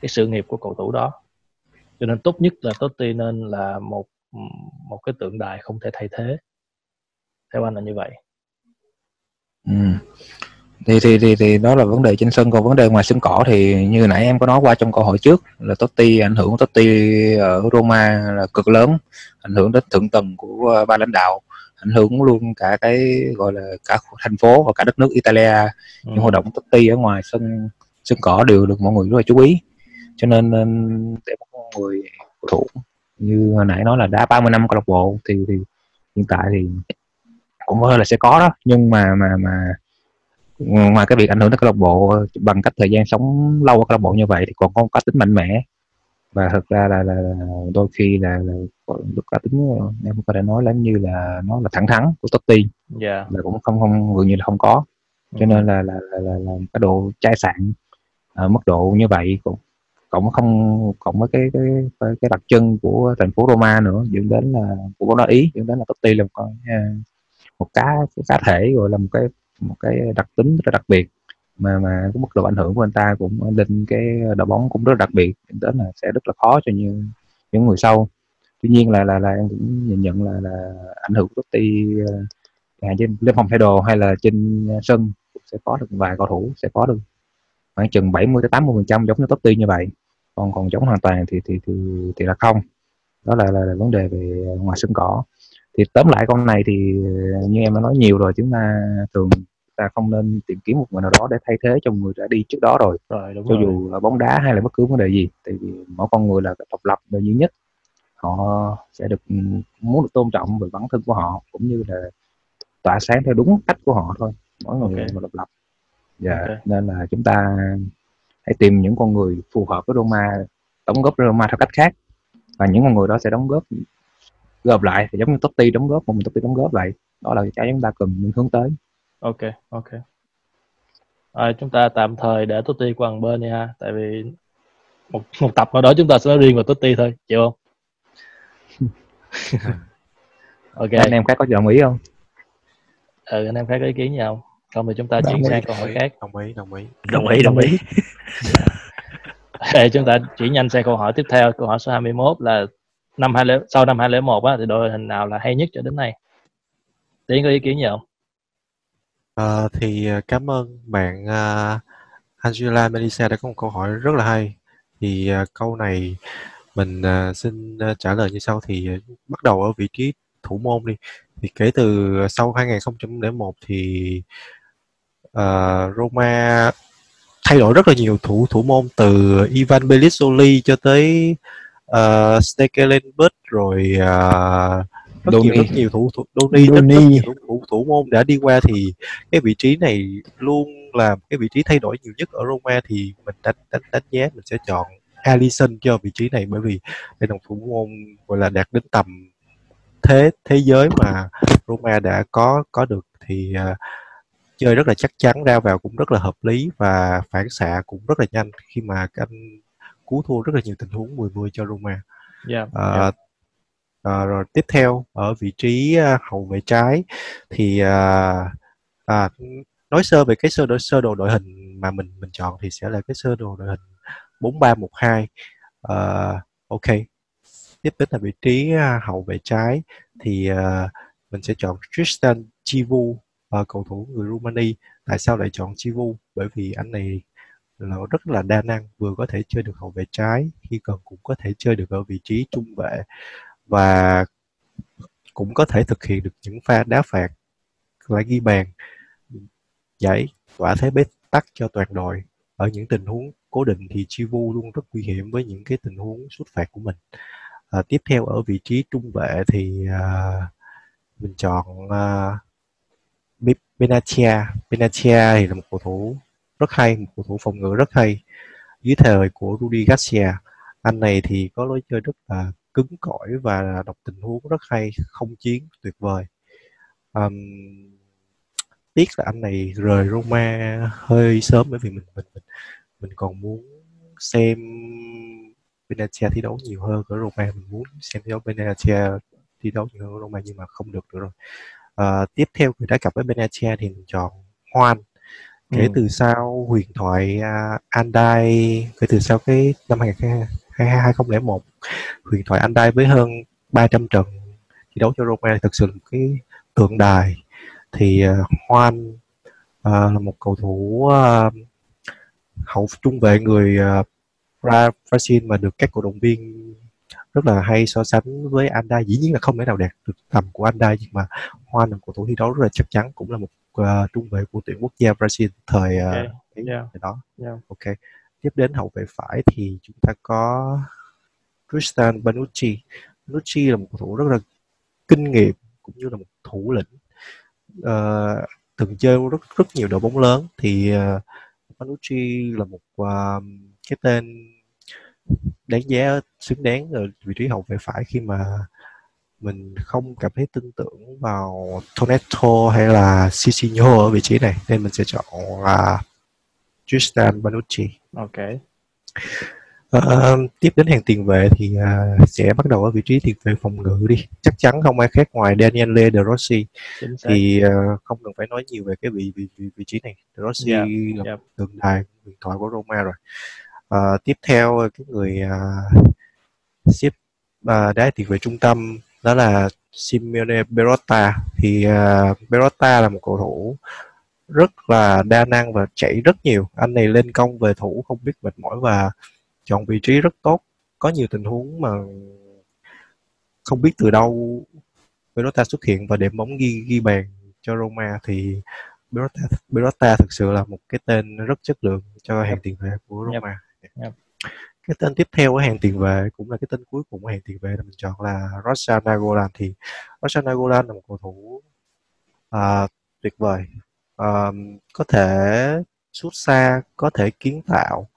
S1: cái sự nghiệp của cầu thủ đó. Cho nên tốt nhất là Totti nên là một một cái tượng đài không thể thay thế. Theo anh là như vậy.
S3: Ừ. Thì, thì thì thì đó là vấn đề trên sân. Còn vấn đề ngoài sân cỏ thì như nãy em có nói qua trong câu hỏi trước là Totti ảnh hưởng của Totti ở Roma là cực lớn ảnh hưởng đến thượng tầng của ban lãnh đạo ảnh hưởng luôn cả cái gọi là cả thành phố và cả đất nước Italia.
S1: Ừ.
S3: những hoạt động Totti ở ngoài sân sân cỏ đều được mọi người rất là chú ý cho nên để một người cầu thủ như hồi nãy nói là đá 30 năm câu lạc bộ thì thì hiện tại thì cũng thể là sẽ có đó. Nhưng mà mà mà ngoài cái việc ảnh hưởng tới câu lạc bộ bằng cách thời gian sống lâu ở câu lạc bộ như vậy thì còn có một cá tính mạnh mẽ. Và thực ra là, là, là đôi khi là, là được cá tính em có thể nói là như là nó là thẳng thắn của Totti
S1: dạ.
S3: Là cũng không không gần như là không có. Cho nên là là, là, là, là cái độ chai sạn ở mức độ như vậy cũng cộng không cộng với cái cái cái, cái đặc trưng của thành phố Roma nữa dẫn đến là của bóng đá Ý dẫn đến là Totti là một con à, một cá cái cá thể rồi là một cái một cái đặc tính rất là đặc biệt. Mà mà cái mức độ ảnh hưởng của anh ta cũng lên cái đội bóng cũng rất là đặc biệt dẫn đến là sẽ rất là khó cho những những người sau. Tuy nhiên là là là em cũng nhìn nhận là là ảnh hưởng của Totti à, trên lên phòng thay đồ hay là trên sân sẽ có được vài cầu thủ sẽ có được khoảng chừng 70 tới 80 phần trăm giống như Totti như vậy còn còn giống hoàn toàn thì thì thì thì là không. Đó là, là, là vấn đề về ngoài sân cỏ. Thì tóm lại con này thì như em đã nói nhiều rồi chúng ta thường ta không nên tìm kiếm một người nào đó để thay thế cho người đã đi trước đó rồi.
S1: Rồi đúng
S3: cho
S1: rồi.
S3: dù là bóng đá hay là bất cứ vấn đề gì tại vì mỗi con người là độc lập là duy nhất. Họ sẽ được ừ, muốn được tôn trọng về bản thân của họ cũng như là tỏa sáng theo đúng cách của họ thôi. Mỗi người
S1: Ok.
S3: một độc lập. Dạ
S1: Ok.
S3: nên là chúng ta hãy tìm những con người phù hợp với Roma đóng góp Roma theo cách khác. Và những con người đó sẽ đóng góp gộp lại thì giống như Totti đóng góp một mình Totti đóng góp vậy. Đó là cái chúng ta cần hướng tới.
S1: Ok ok. À, chúng ta tạm thời để Totti qua một bên đi ha. Tại vì một một tập nào đó chúng ta sẽ nói riêng về Totti thôi. Chịu không? [LAUGHS] Ok.
S3: Anh em khác có đồng ý không?
S1: Ừ anh em khác có ý kiến gì không không thì chúng ta
S2: Đồng
S1: chuyển
S2: ý.
S1: sang câu hỏi khác.
S4: Đồng ý đồng ý.
S5: Đồng ý đồng ý. [LAUGHS]
S1: Để chúng ta chuyển nhanh sang câu hỏi tiếp theo câu hỏi số 21 là năm 20 sau năm 2001 á thì đội hình nào là hay nhất cho đến nay? Tiến có ý kiến gì không?
S4: Ờ, thì ờ, cảm ơn bạn ờ, Angela Melissa đã có một câu hỏi rất là hay. Thì ờ, câu này mình ờ, xin ờ, trả lời như sau thì ờ, bắt đầu ở vị trí thủ môn đi. Thì kể từ sau 2001 thì ờ, Roma thay đổi rất là nhiều thủ thủ môn từ Ivan Belizzoli cho tới uh, Stekelenburg rồi ờ, rất nhiều
S3: Doni.
S4: rất nhiều thủ thủ Doni, rất, rất
S2: Doni.
S4: nhiều thủ, thủ, thủ môn đã đi qua thì cái vị trí này luôn là cái vị trí thay đổi nhiều nhất ở Roma thì mình đánh đánh đánh giá mình sẽ chọn Alisson cho vị trí này bởi vì đây là thủ môn gọi là đạt đến tầm thế thế giới mà Roma đã có có được thì ờ, chơi rất là chắc chắn ra vào cũng rất là hợp lý và phản xạ cũng rất là nhanh khi mà anh cứu thua rất là nhiều tình huống 10-10 cho Roma.
S1: yeah,
S4: Ờ, ờ, rồi tiếp theo ở vị trí à, hậu vệ trái thì à, à, nói sơ về cái sơ đồ sơ đồ đội hình mà mình mình chọn thì sẽ là cái sơ đồ đội hình 4312 Ờ, ok. Tiếp đến là vị trí à, hậu vệ trái thì à, mình sẽ chọn Tristan Chivu và cầu thủ người Rumani tại sao lại chọn Chivu? Bởi vì anh này là rất là đa năng vừa có thể chơi được hậu vệ trái khi cần cũng có thể chơi được ở vị trí trung vệ và cũng có thể thực hiện được những pha đá phạt lại ghi bàn giải tỏa thế bế tắc cho toàn đội. Ở những tình huống cố định thì Chivu luôn rất nguy hiểm với những cái tình huống xuất phạt của mình. À, tiếp theo ở vị trí trung vệ thì à, mình chọn à, Benatia Benatia thì là một cầu thủ rất hay một cầu thủ phòng ngự rất hay. Dưới thời của Rudy Garcia anh này thì có lối chơi rất là cứng cỏi và đọc tình huống rất hay không chiến tuyệt vời. Um, tiếc là anh này rời Roma hơi sớm bởi vì mình mình mình, mình còn muốn xem Benatia thi đấu nhiều hơn ở Roma. Mình muốn xem thi đấu Benatia thi đấu nhiều hơn ở Roma nhưng mà không được nữa rồi. Ờ, tiếp theo người đá cặp với Benatia thì mình chọn Juan kể
S1: Ừ.
S4: từ sau huyền thoại uh, Andai kể từ sau cái năm 2001 huyền thoại Andai với hơn 300 trận thi đấu cho Roma thực sự là một cái tượng đài thì uh, Juan uh, là một cầu thủ uh, hậu trung vệ người uh, Bra- Brazil mà được các cổ động viên rất là hay so sánh với Andai dĩ nhiên là không thể nào đạt được tầm của Andai nhưng mà Juan là một cầu thủ thi đấu rất là chắc chắn cũng là một uh, trung vệ của tuyển quốc gia Brazil thời uh,
S1: Ok,
S4: cái
S1: yeah.
S4: thời đó
S1: Yeah.
S4: ok tiếp đến hậu vệ phải thì chúng ta có Tristan Banucci Banucci là một cầu thủ rất là kinh nghiệm cũng như là một thủ lĩnh Ờ, từng chơi rất rất nhiều đội bóng lớn thì uh, Banucci là một ờ, cái tên đáng giá xứng đáng ở vị trí hậu vệ phải khi mà mình không cảm thấy tin tưởng vào Tonetto hay là Cicinho ở vị trí này. Nên mình sẽ chọn uh, Tristan Banucci
S1: ok.
S4: Ờ, tiếp đến hàng tiền vệ thì à, sẽ bắt đầu ở vị trí tiền vệ phòng ngự đi. Chắc chắn không ai khác ngoài Daniele De Rossi. Thì à, không cần phải nói nhiều về cái vị vị vị, vị trí này. De Rossi
S1: Yeah,
S4: là
S1: yeah.
S4: một tượng đài huyền thoại của Roma rồi Ờ, tiếp theo cái người à, xếp à, đá tiền vệ trung tâm đó là Simeone Berotta thì à, Berotta là một cầu thủ rất là đa năng và chạy rất nhiều anh này lên công về thủ không biết mệt mỏi và chọn vị trí rất tốt có nhiều tình huống mà không biết từ đâu Berotta xuất hiện và đệm bóng ghi ghi bàn cho Roma thì Berotta, Berotta thực sự là một cái tên rất chất lượng cho hàng tiền vệ của
S1: Yep.
S4: Roma
S1: Yep
S4: cái tên tiếp theo của hàng tiền vệ cũng là cái tên cuối cùng của hàng tiền vệ là mình chọn là Roshan Nagolan. Thì Roshan Nagolan là một cầu thủ uh, tuyệt vời. Uh, có thể sút xa có thể kiến tạo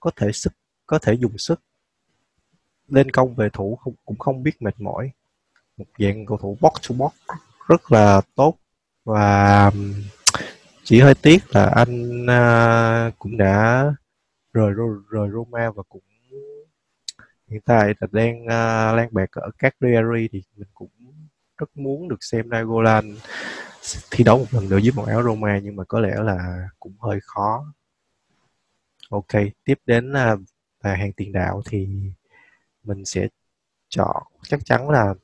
S4: có thể sức có thể dùng sức. Lên công về thủ không, cũng không biết mệt mỏi. Một dạng cầu thủ box to box rất là tốt. Và chỉ hơi tiếc là anh uh, cũng đã rời rời Roma và cũng hiện tại là đang uh, lan bạc ở các diary thì mình cũng rất muốn được xem Nagolan thi đấu một lần nữa dưới màu áo Roma nhưng mà có lẽ là cũng hơi khó. Ok, tiếp đến là là hàng tiền đạo thì mình sẽ chọn chắc chắn là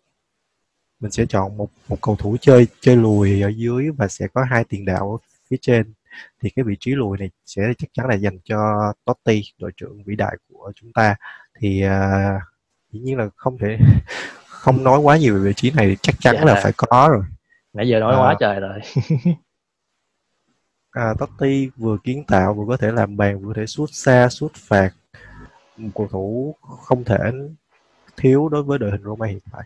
S4: mình sẽ chọn một một cầu thủ chơi chơi lùi ở dưới và sẽ có hai tiền đạo ở phía trên thì cái vị trí lùi này sẽ chắc chắn là dành cho Totti đội trưởng vĩ đại của chúng ta. Thì uh, dĩ nhiên là không thể [LAUGHS] không nói quá nhiều về vị trí này thì chắc chắn dạ. là phải có rồi.
S1: Nãy giờ nói à, quá trời rồi. [LAUGHS]
S4: À, Totti vừa kiến tạo vừa có thể làm bàn vừa có thể sút xa sút phạt. Một cầu thủ không thể thiếu đối với đội hình Roma hiện tại.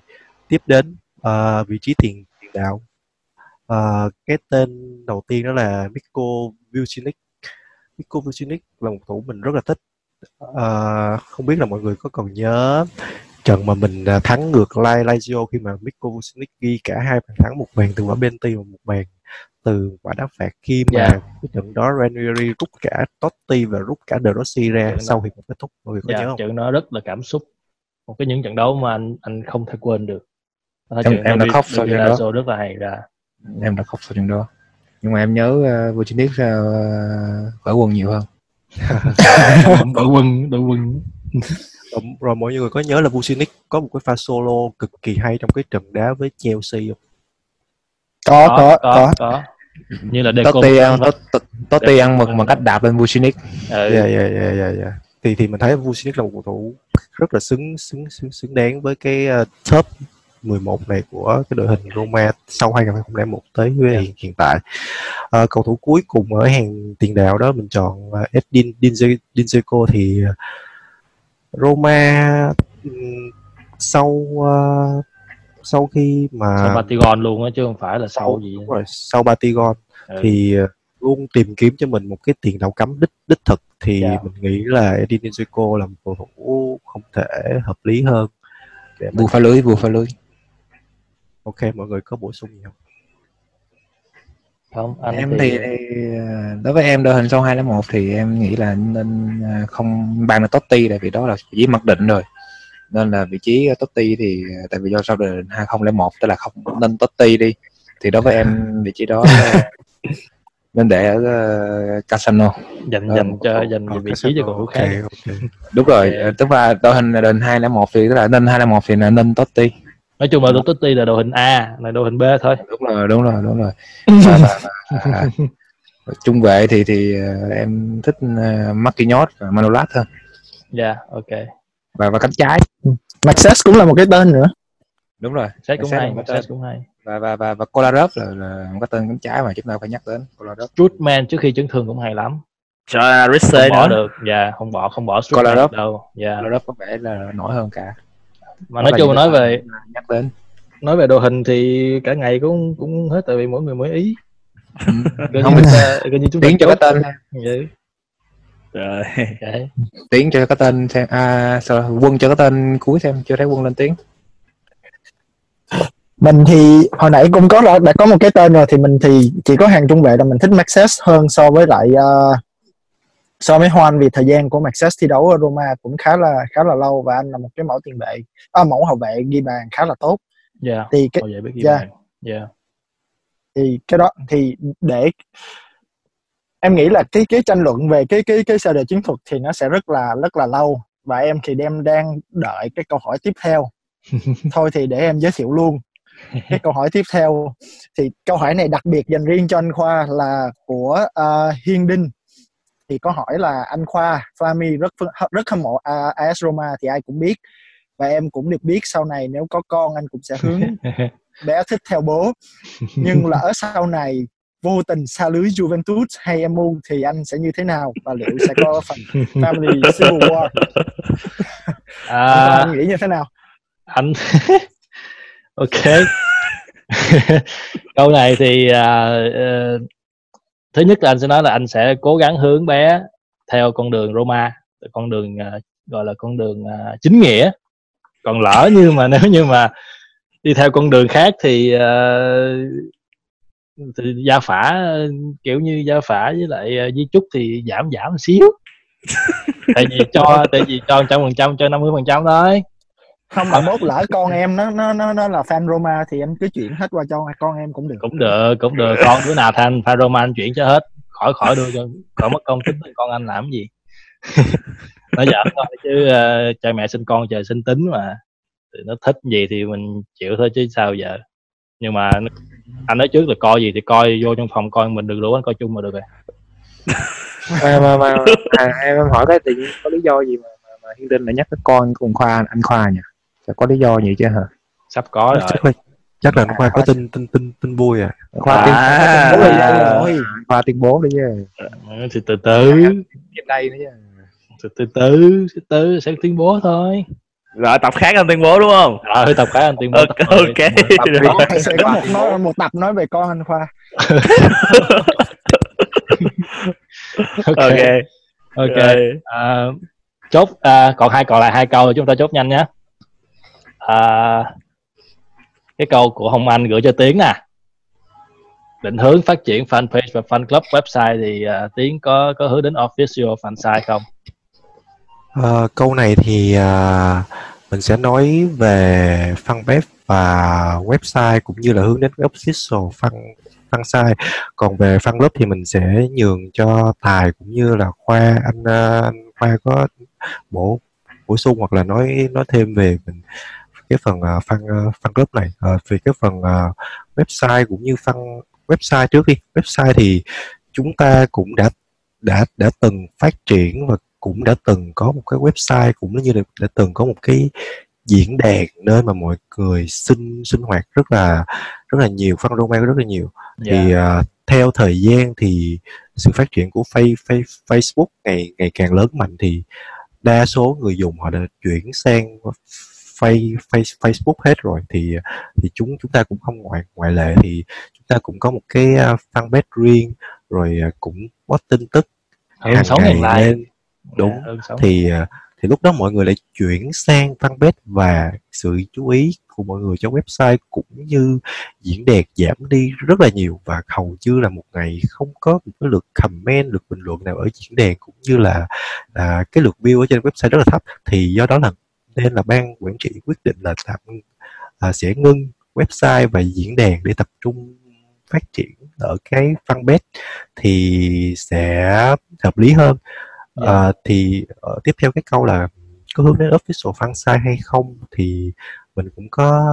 S4: Tiếp đến uh, vị trí tiền tiền đạo uh, cái tên đầu tiên đó là Mikko Vucinic Mikko Vucinic là một thủ mình rất là thích. Uh, không biết là mọi người có còn nhớ trận mà mình thắng ngược lại Lazio khi mà Mikko Vucinic ghi cả hai bàn thắng một bàn từ quả Benti và một bàn từ quả đá phạt khi mà yeah. cái trận đó Ranieri rút cả Totti và rút cả De Rossi ra trận sau hiệp một kết thúc. Mọi người có yeah, nhớ không?
S1: trận đó rất là cảm xúc. Một cái những trận đấu mà anh anh không thể quên được.
S3: Em, em đã khóc sau trận đó.
S1: Rất là hay ra
S3: em đã khóc sau trận đó nhưng mà em nhớ uh, Vucinic uh, vỡ quân nhiều hơn [LAUGHS]
S1: đội quân đội quân
S4: rồi, rồi mọi người có nhớ là Vucinic có một cái pha solo cực kỳ hay trong cái trận đá với Chelsea không?
S2: Có có có. có. có.
S1: Như là
S3: Totti ăn Totti ăn mừng bằng cách đạp lên Vucinic.
S4: Ừ. Dạ dạ dạ dạ dạ. Thì thì mình thấy Vucinic là một cầu thủ rất là xứng xứng xứng xứng đáng với cái uh, top 11 này của cái đội hình Roma sau 2001 tới với hiện, hiện tại. À, cầu thủ cuối cùng ở hàng tiền đạo đó mình chọn Edin Dzeko thì uh, Roma sau uh, sau khi mà
S1: sau Batigon luôn á chứ không phải là sau, sau gì
S4: rồi sau Batigon ừ. thì luôn tìm kiếm cho mình một cái tiền đạo cắm đích đích thực thì yeah. mình nghĩ là Edin Dzeko là một cầu thủ không thể hợp lý hơn
S3: vừa pha lưới vừa pha lưới
S4: ok mọi người có bổ sung gì không?
S3: Không anh em thì... thì ờ, đối với em đội hình sau hai đến một thì em nghĩ là nên ờ, không ban được Totti tại vì đó là chỉ mặc định rồi. Nên là vị trí Totti thì ờ, tại vì do sau hình 2001 tức là không nên Totti đi. Thì đối với em [LAUGHS] vị trí đó nên để ở uh, Casano
S1: dành dành cho dành okay, vị trí cho cầu thủ khác. okay,
S3: okay. đúng rồi tức là đội hình đội hình hai một thì tức là nên hai một thì là nên Totti
S1: nói chung là tôi Totti là đội hình A là đội hình B thôi.
S3: Đúng rồi đúng rồi đúng rồi. [LAUGHS] Và, và, và, và, trung vệ thì thì uh, em thích uh, Marquinhos và Manolas hơn.
S1: Dạ yeah, ok.
S3: Và và cánh trái.
S2: Maxes cũng là một cái tên nữa.
S3: Đúng rồi
S1: Maxes cũng hay Maxes cũng hay.
S3: Và và và, và Kolarov là, là một cái tên cánh trái mà chúng ta phải nhắc đến Kolarov.
S1: Strutman trước khi chấn thương cũng hay lắm.
S5: Trời
S1: Risse nữa. được dạ yeah, không bỏ không bỏ
S3: Kolarov.
S1: đâu dạ. Yeah.
S3: Kolarov có vẻ là nổi hơn cả
S1: mà nói chung mà nói về
S3: nhắc đến
S1: nói về đội hình thì cả ngày cũng cũng hết tại vì mỗi người mỗi ý.
S3: Ừ. [LAUGHS] không như ta, như chúng tiến cho cái tên
S1: vậy
S5: rồi
S3: okay. tiến cho cái tên xem. À sao? Quân cho cái tên cuối xem chưa thấy quân lên tiếng.
S2: Mình thì hồi nãy cũng có đã có một cái tên rồi thì mình thì chỉ có hàng trung vệ là mình thích Maxes hơn so với lại uh, so với Hoan vì thời gian của Maxes thi đấu ở Roma cũng khá là khá là lâu và anh là một cái mẫu tiền vệ à, mẫu hậu vệ ghi bàn khá là tốt.
S1: Yeah, thì cái hậu vệ ghi yeah, bàn. Yeah.
S2: thì cái đó thì để em nghĩ là cái cái tranh luận về cái cái cái sơ đồ chiến thuật thì nó sẽ rất là rất là lâu và em thì đem đang đợi cái câu hỏi tiếp theo. [LAUGHS] Thôi thì để em giới thiệu luôn. Cái câu hỏi tiếp theo thì câu hỏi này đặc biệt dành riêng cho anh khoa là của uh, hiên đinh thì có hỏi là anh khoa Flami rất rất hâm mộ AS Roma thì ai cũng biết. Và em cũng được biết sau này nếu có con anh cũng sẽ hướng [LAUGHS] bé thích theo bố. Nhưng là ở sau này vô tình xa lưới Juventus hay MU thì anh sẽ như thế nào? Và liệu sẽ có phần family civil war? [LAUGHS] À, anh nghĩ như thế nào?
S1: Anh [LAUGHS] ok. Câu này thì uh, uh, thứ nhất là anh sẽ nói là anh sẽ cố gắng hướng bé theo con đường Roma con đường uh, gọi là con đường uh, chính nghĩa. Còn lỡ như mà [LAUGHS] nếu như mà đi theo con đường khác thì uh, thì gia phả kiểu như gia phả với lại uh, di trúc thì giảm giảm một xíu. [LAUGHS] Tại vì cho tại vì cho trăm phần trăm cho 50 phần trăm thôi
S2: không mà mốt lỡ con em nó nó nó nó là fan Roma thì em cứ chuyển hết qua cho con em cũng được.
S1: Cũng được cũng được. Con đứa nào thành fan Roma anh chuyển cho hết. Khỏi khỏi đưa cho khỏi mất công tính con anh làm gì? [LAUGHS] Nó giỡn thôi chứ uh, cha mẹ sinh con trời sinh tính mà. Thì nó thích gì thì mình chịu thôi chứ sao giờ. Nhưng mà anh nói trước là coi gì thì coi vô trong phòng coi mình được đủ anh coi chung mà được rồi. [LAUGHS]
S3: Mà mà, mà à, em hỏi cái tự nhiên có lý do gì mà mà, mà Hiên Đinh lại nhắc cái con cùng khoa anh khoa nhỉ sẽ có lý do gì chứ hả?
S1: Sắp có rồi.
S4: chắc là chắc là anh khoa có tin tin tin tin vui à.
S3: Khoa
S1: À.
S3: tiên
S2: Bố
S3: khoa tuyên bố đi chứ.
S1: Ừ, thì từ từ.
S3: Tiếp đây nữa chứ.
S1: Từ từ từ từ từ sẽ tuyên bố thôi.
S5: Rồi tập khác anh tuyên bố đúng không?
S1: Rồi tập cái anh tuyên bố
S5: ok
S1: tập rồi.
S5: ok.
S2: Có- sẽ có một nói một tập nói về con anh khoa. [LAUGHS]
S1: Ok.
S5: Ok.
S1: Ok.
S5: Rồi.
S1: à, chốt à, còn hai còn lại hai câu rồi chúng ta chốt nhanh nhé à, cái câu của hồng anh gửi cho tiến nè. Định hướng phát triển fanpage và fan club website thì à, tiến có có hướng đến official fan site không?
S4: À, câu này thì à, mình sẽ nói về fanpage và website cũng như là hướng đến official fan fan site. Còn về fan club thì mình sẽ nhường cho tài cũng như là khoa anh, à, anh khoa có bổ bổ sung hoặc là nói nói thêm về mình cái phần à, fan à, fan club này. Ờ, về cái phần à, website cũng như fan website trước đi. Website thì chúng ta cũng đã đã đã từng phát triển và cũng đã từng có một cái website cũng như là đã từng có một cái diễn đàn nơi mà mọi người sinh sinh hoạt rất là rất là nhiều fan domain rất là nhiều. Thì à, theo thời gian thì sự phát triển của face, face, Facebook ngày ngày càng lớn mạnh thì đa số người dùng họ đã chuyển sang face, face, Facebook hết rồi thì thì chúng chúng ta cũng không ngoại ngoại lệ thì chúng ta cũng có một cái à, fanpage riêng rồi à, cũng post tin tức
S1: hơn
S4: hàng ngày
S1: like
S4: lên. Đúng.
S1: Dạ, hơn sáu
S4: thì à, thì lúc đó mọi người lại chuyển sang fanpage và sự chú ý của mọi người cho website cũng như diễn đàn giảm đi rất là nhiều. Và hầu như là một ngày không có một cái lượt comment lượt bình luận nào ở diễn đàn cũng như là à, cái lượt view ở trên website rất là thấp. Thì do đó là nên là ban quản trị quyết định là tạm à, sẽ ngưng website và diễn đàn để tập trung phát triển ở cái fanpage thì sẽ hợp lý hơn
S1: Dạ.
S4: À, thì ờ, tiếp theo cái câu là có hướng đến official fan site hay không thì mình cũng có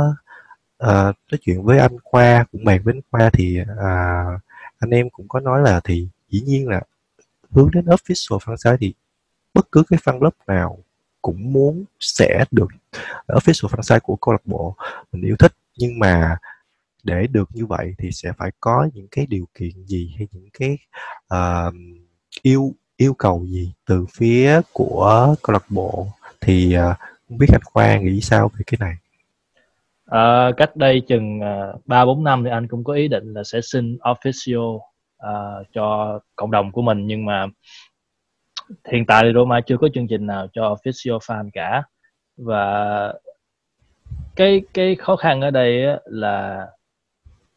S4: ờ, nói chuyện với anh Khoa cũng bàn với anh Khoa thì à, anh em cũng có nói là thì dĩ nhiên là hướng đến official fan site thì bất cứ cái fan club nào cũng muốn sẽ được official franchise của câu lạc bộ mình yêu thích. Nhưng mà để được như vậy thì sẽ phải có những cái điều kiện gì hay những cái uh, yêu yêu cầu gì từ phía của câu lạc bộ? Thì uh, không biết anh Khoa nghĩ sao về cái này?
S1: Ờ, cách đây chừng ờ, ba bốn năm thì anh cũng có ý định là sẽ xin official uh, cho cộng đồng của mình. Nhưng mà hiện tại thì Roma chưa có chương trình nào cho official fan cả. Và cái cái khó khăn ở đây á, là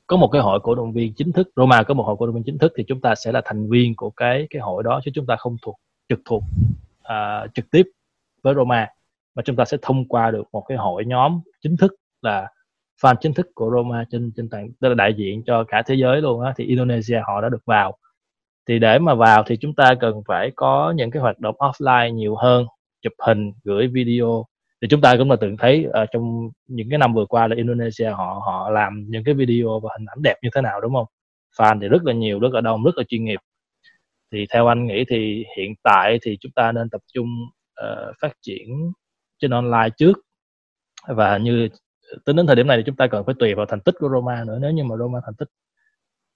S1: có một cái hội cổ động viên chính thức Roma có một hội cổ động viên chính thức thì chúng ta sẽ là thành viên của cái cái hội đó chứ chúng ta không thuộc trực thuộc uh, trực tiếp với Roma. Mà chúng ta sẽ thông qua được một cái hội nhóm chính thức là fan chính thức của Roma trên trên toàn tức là đại diện cho cả thế giới luôn á. Thì Indonesia họ đã được vào thì để mà vào thì chúng ta cần phải có những cái hoạt động offline nhiều hơn chụp hình gửi video. Thì chúng ta cũng là từng thấy ở trong những cái năm vừa qua là Indonesia họ họ làm những cái video và hình ảnh đẹp như thế nào đúng không? Fan thì rất là nhiều rất là đông rất là chuyên nghiệp. Thì theo anh nghĩ thì hiện tại thì chúng ta nên tập trung uh, phát triển trên online trước. Và như tính đến thời điểm này thì chúng ta cần phải tùy vào thành tích của Roma nữa. Nếu như mà Roma thành tích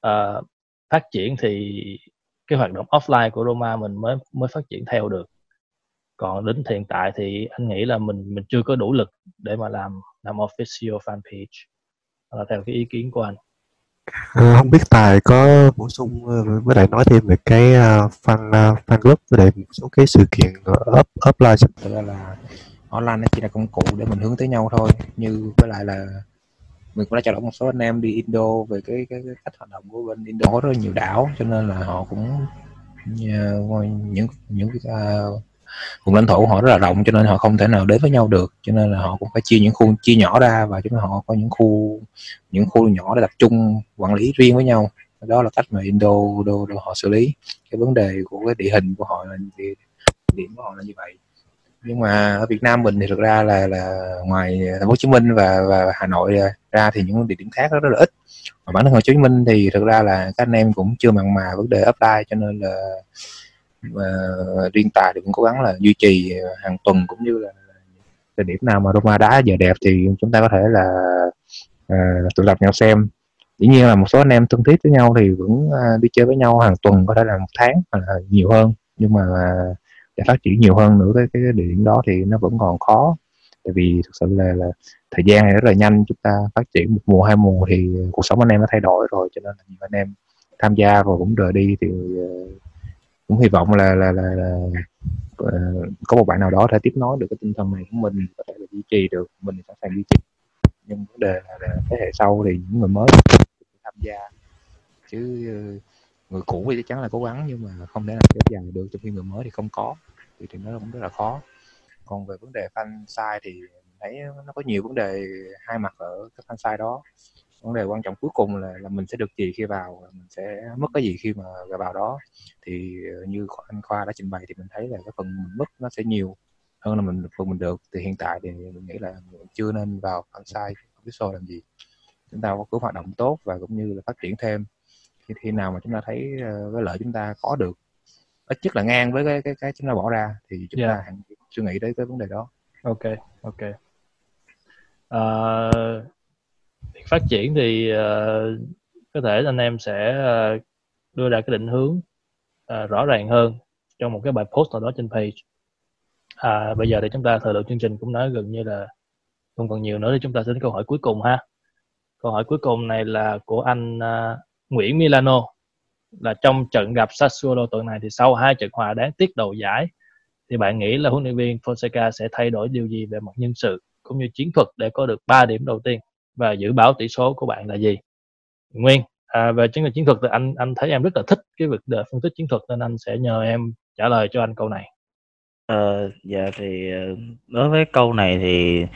S1: uh, phát triển thì cái hoạt động offline của Roma mình mới mới phát triển theo được. Còn đến hiện tại thì anh nghĩ là mình mình chưa có đủ lực để mà làm làm official fan page Đó là theo cái ý kiến của anh.
S4: Ờ, không biết Tài có bổ sung ờ, với lại nói thêm về cái ờ, fan fan club với lại một số cái sự kiện up sắp
S3: thực ra là online nó chỉ là công cụ để mình hướng tới nhau thôi như với lại là mình cũng đã trao đổi một số anh em đi Indo về cái cái, cái cách hoạt động của bên Indo. Có rất là nhiều đảo cho nên là họ cũng ờ, những những uh, vùng lãnh thổ của họ rất là rộng cho nên họ không thể nào đến với nhau được. Cho nên là họ cũng phải chia những khu chia nhỏ ra và chúng họ có những khu những khu nhỏ để tập trung quản lý riêng với nhau. Đó là cách mà Indo, đô, đô họ xử lý. Cái vấn đề của cái địa hình của họ là địa, điểm của họ là như vậy nhưng mà ở Việt Nam mình thì thực ra là là ngoài thành phố Hồ Chí Minh và và Hà Nội à, ra thì những địa điểm khác rất, là ít. Và bản thân Hồ Chí Minh thì thực ra là các anh em cũng chưa mặn mà vấn đề offline cho nên là và riêng tài thì cũng cố gắng là duy trì hàng tuần cũng như là thời điểm nào mà Roma đá giờ đẹp thì chúng ta có thể là à, uh, tụ tập nhau xem. Dĩ nhiên là một số anh em thân thiết với nhau thì vẫn uh, đi chơi với nhau hàng tuần có thể là một tháng hoặc là nhiều hơn. Nhưng mà để phát triển nhiều hơn nữa cái cái địa điểm đó thì nó vẫn còn khó. Tại vì thực sự là, là thời gian này rất là nhanh chúng ta phát triển một mùa hai mùa thì cuộc sống anh em nó thay đổi rồi cho nên là nhiều anh em tham gia rồi cũng rời đi thì ờ, cũng hy vọng là là là, là uh, có một bạn nào đó thể tiếp nối được cái tinh thần này của mình có thể là duy trì được mình sẵn sàng duy trì. Nhưng vấn đề là, là thế hệ sau thì những người mới tham gia. Chứ uh, người cũ thì chắc chắn là cố gắng nhưng mà không thể nào kéo dài được. Trong khi người mới thì không có thì thì nó cũng rất là khó. Còn về vấn đề fan sai thì thấy nó có nhiều vấn đề hai mặt ở cái fan sai đó. Vấn đề quan trọng cuối cùng là, là mình sẽ được gì khi vào mình sẽ mất cái gì khi mà vào đó. Thì ờ, như anh khoa đã trình bày thì mình thấy là cái phần mình mất nó sẽ nhiều hơn là mình phần mình được. Thì hiện tại thì mình nghĩ là mình chưa nên vào fan sai không biết làm gì. Chúng ta có cứ hoạt động tốt và cũng như là phát triển thêm khi khi nào mà chúng ta thấy uh, cái lợi chúng ta có được ít nhất là ngang với cái cái cái chúng ta bỏ ra thì chúng yeah. ta hãy suy nghĩ tới cái vấn đề đó.
S1: Ok ok. Uh, phát triển thì uh, có thể anh em sẽ uh, đưa ra cái định hướng uh, rõ ràng hơn trong một cái bài post nào đó trên page. À, bây giờ thì chúng ta thời lượng chương trình cũng nói gần như là không còn nhiều nữa thì chúng ta sẽ đến câu hỏi cuối cùng ha. Câu hỏi cuối cùng này là của anh uh, Nguyễn Milano. Là trong trận gặp Sassuolo tuần này thì sau hai trận hòa đáng tiếc đầu giải thì bạn nghĩ là huấn luyện viên Fonseca sẽ thay đổi điều gì về mặt nhân sự cũng như chiến thuật để có được 3 điểm đầu tiên? Và dự báo tỷ số của bạn là gì? Nguyên à, về chiến chiến thuật thì anh anh thấy em rất là thích cái việc để phân tích chiến thuật nên anh sẽ nhờ em trả lời cho anh câu này.
S5: Ờ dạ thì ờ, đối với câu này thì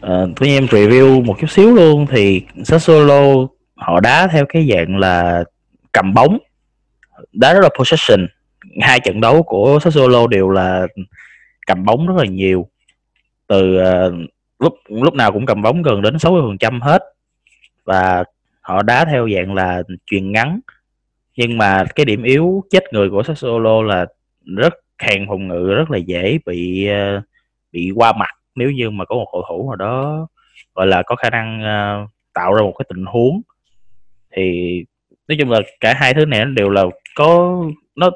S5: ờ, uh, tôi em review một chút xíu luôn thì Sassuolo họ đá theo cái dạng là cầm bóng. Đá rất là possession. Hai trận đấu của Sassuolo đều là cầm bóng rất là nhiều. Từ uh, lúc lúc nào cũng cầm bóng gần đến 60% hết. Và họ đá theo dạng là truyền ngắn. Nhưng mà cái điểm yếu chết người của Sassuolo là rất hàng phòng ngự rất là dễ bị uh, bị qua mặt. Nếu như mà có một cầu thủ nào đó gọi là có khả năng uh, tạo ra một cái tình huống thì nói chung là cả hai thứ này đều là có nó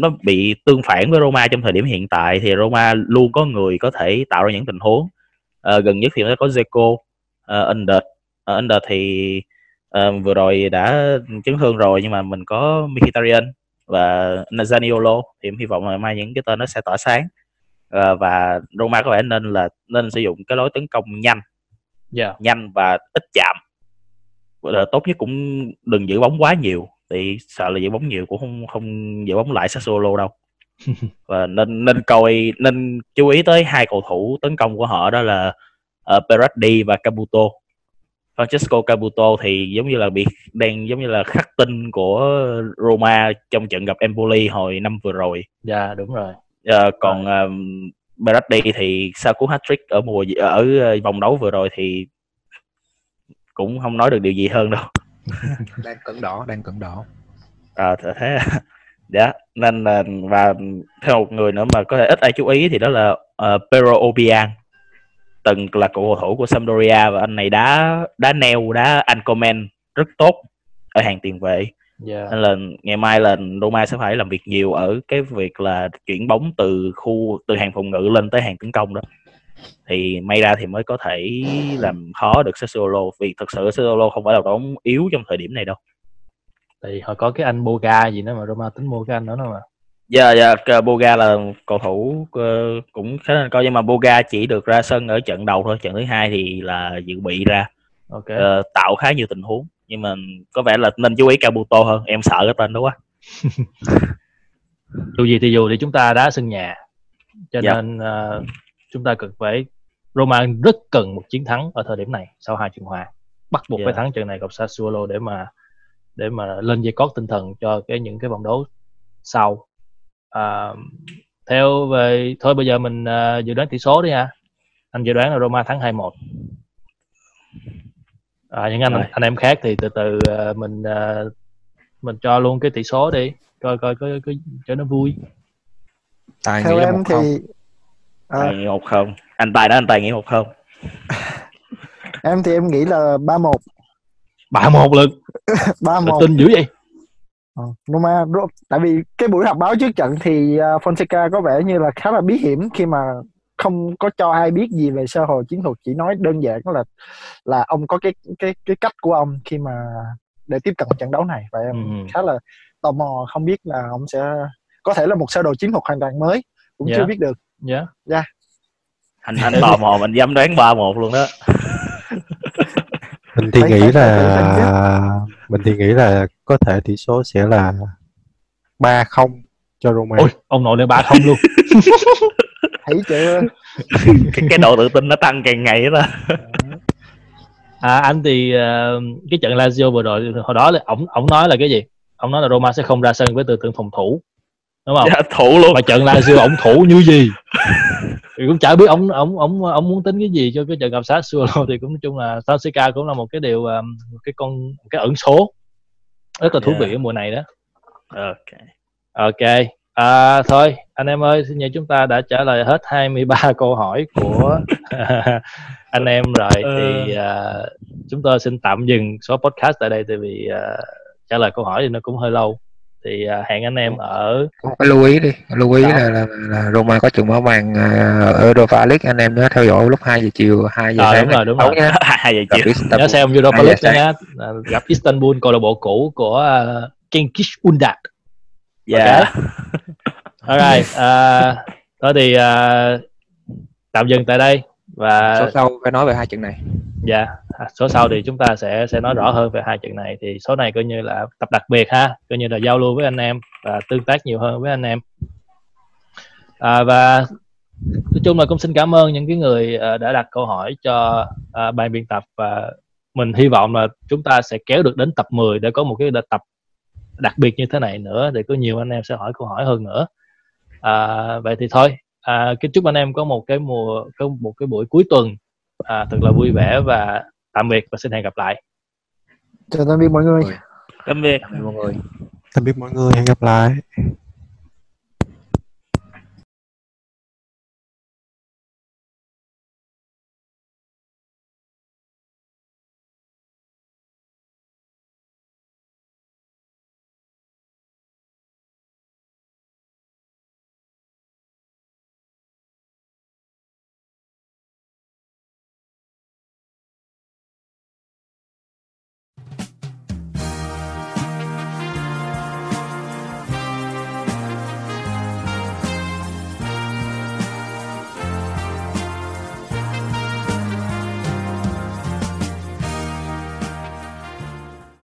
S5: nó bị tương phản với Roma trong thời điểm hiện tại. Thì Roma luôn có người có thể tạo ra những tình huống. Uh, gần nhất thì nó có Zeko uh, Under. Uh, Under thì uh, vừa rồi đã chấn thương rồi nhưng mà mình có Mkhitaryan và Zaniolo thì em hy vọng là mai những cái tên nó sẽ tỏa sáng. Uh, và Roma có vẻ nên là nên sử dụng cái lối tấn công nhanh. Yeah. Dạ. nhanh và ít chạm là tốt nhất cũng đừng giữ bóng quá nhiều thì sợ là giữ bóng nhiều cũng không không giữ bóng lại Sassuolo đâu [LAUGHS] và nên nên coi nên chú ý tới hai cầu thủ tấn công của họ đó là uh, Berardi và Caputo Francesco Caputo thì giống như là bị đang giống như là khắc tinh của Roma trong trận gặp Empoli hồi năm vừa rồi.
S1: Dạ yeah, đúng rồi.
S5: Uh, còn uh, Berardi thì sau cú hat-trick ở mùa ở vòng đấu vừa rồi thì cũng không nói được điều gì hơn đâu. [LAUGHS]
S3: đang cẩn đỏ, đang cẩn đỏ.
S5: À thế [LAUGHS] dạ nên là và theo một người nữa mà có thể ít ai chú ý thì đó là uh, Pero Obiang từng là cầu thủ của Sampdoria và anh này đá đá neo đá anh comment rất tốt ở hàng tiền vệ yeah. nên là ngày mai là Roma sẽ phải làm việc nhiều ở cái việc là chuyển bóng từ khu từ hàng phòng ngự lên tới hàng tấn công đó thì may ra thì mới có thể làm khó được Sassuolo vì thật sự Sassuolo không phải là bóng yếu trong thời điểm này đâu.
S1: Thì họ có cái anh Boga gì nữa mà Roma tính mua cái anh đó nữa mà.
S5: Dạ dạ Boga là cầu thủ uh, cũng khá nên coi nhưng mà Boga chỉ được ra sân ở trận đầu thôi trận thứ hai thì là dự bị ra. Okay. uh, tạo khá nhiều tình huống nhưng mà có vẻ là nên chú ý Kabuto hơn em sợ cái tên đó quá. [LAUGHS]
S1: Dù gì thì dù thì chúng ta đá sân nhà. Cho
S5: Dạ.
S1: nên ờ, chúng ta cần phải Roma rất cần một chiến thắng ở thời điểm này sau hai trận hòa bắt buộc phải
S5: Dạ.
S1: thắng trận này gặp Sassuolo để mà để mà lên dây cót tinh thần cho cái những cái vòng đấu sau. À, theo về thôi bây giờ mình ờ, dự đoán tỷ số đi ha. Anh dự đoán là Roma thắng 2-1 à, những anh
S5: Rồi.
S1: anh em khác thì từ từ ờ, mình ờ, mình cho luôn cái tỷ số đi coi coi coi, coi cho nó vui.
S3: Tài
S2: theo em
S3: không
S2: thì à,
S5: nghĩ một không? Anh tài đó anh tài nghĩ một không? [LAUGHS]
S2: Em thì em nghĩ là ba một.
S1: Bạ một lực
S2: ba một. [LAUGHS]
S1: Tin dữ vậy.
S2: Ờ, Roma Ro- tại vì cái buổi họp báo trước trận thì uh, Fonseca có vẻ như là khá là bí hiểm khi mà không có cho ai biết gì về sơ hồ chiến thuật chỉ nói đơn giản là là ông có cái cái cái cách của ông khi mà để tiếp cận trận đấu này. Và em
S1: Ừ.
S2: khá là tò mò không biết là ông sẽ có thể là một sơ đồ chiến thuật hoàn toàn mới cũng
S1: Dạ.
S2: chưa biết được.
S1: Dạ.
S5: Anh anh tò mò mình dám đoán ba một luôn đó. [LAUGHS]
S4: Mình thì nghĩ là mình thì nghĩ là có thể tỷ số sẽ là ba không cho Roma
S1: ôi ông nội lên ba không luôn. [LAUGHS]
S2: Thấy chưa? [LAUGHS]
S5: Cái, cái độ tự tin nó tăng càng ngày đó.
S1: À anh thì ờ, cái trận Lazio vừa rồi hồi đó là ổng ổng nói là cái gì? Ông nói là Roma sẽ không ra sân với tư tưởng phòng thủ đúng không?
S5: Dạ, thủ luôn.
S1: Mà trận Lazio ổng thủ như gì? Thì cũng chả biết ông ông ông ông muốn tính cái gì cho cái trận gặp Sassuolo [LAUGHS] thì cũng nói chung là Fonseca cũng là một cái điều um, một cái con một cái ẩn số rất là thú
S5: Yeah.
S1: vị ở mùa này đó.
S5: Ok.
S1: Ok. À, thôi anh em ơi xin nhờ chúng ta đã trả lời hết 23 [LAUGHS] câu hỏi của [LAUGHS] anh em rồi. Thì à, chúng tôi xin tạm dừng số podcast tại đây tại vì à, trả lời câu hỏi thì nó cũng hơi lâu thì à, hẹn anh em ở
S3: Có cái lưu ý đi lưu ý
S1: Đó.
S3: là, là, là Roma có trận mở màn uh, Europa League anh em nhớ theo dõi lúc 2 giờ chiều 2 giờ
S1: Ờ,
S3: sáng
S1: đúng rồi, đúng rồi.
S3: nhé [LAUGHS]
S5: hai giờ
S3: gặp
S5: chiều.
S3: Istanbul.
S1: nhớ xem Europa League nha. à, gặp Istanbul câu lạc bộ cũ của uh, Cengiz Under
S5: dạ.
S1: Alright, à, thôi thì à, tạm dừng tại đây và
S3: số sau phải nói về hai trận này.
S1: Dạ số sau thì chúng ta sẽ sẽ nói rõ hơn về hai trận này. Thì số này coi như là tập đặc biệt ha coi như là giao lưu với anh em và tương tác nhiều hơn với anh em. À, và nói chung là cũng xin cảm ơn những cái người à, đã đặt câu hỏi cho à, ban biên tập. Và mình hy vọng là chúng ta sẽ kéo được đến tập 10 để có một cái tập đặc biệt như thế này nữa để có nhiều anh em sẽ hỏi câu hỏi hơn nữa. À, vậy thì thôi à, kính chúc anh em có một cái mùa có một cái buổi cuối tuần à, thật là vui vẻ và tạm biệt và xin hẹn gặp lại.
S2: Chào tạm biệt mọi người.
S5: Tạm biệt.
S3: Cảm ơn mọi người.
S4: Tạm biệt mọi người hẹn gặp lại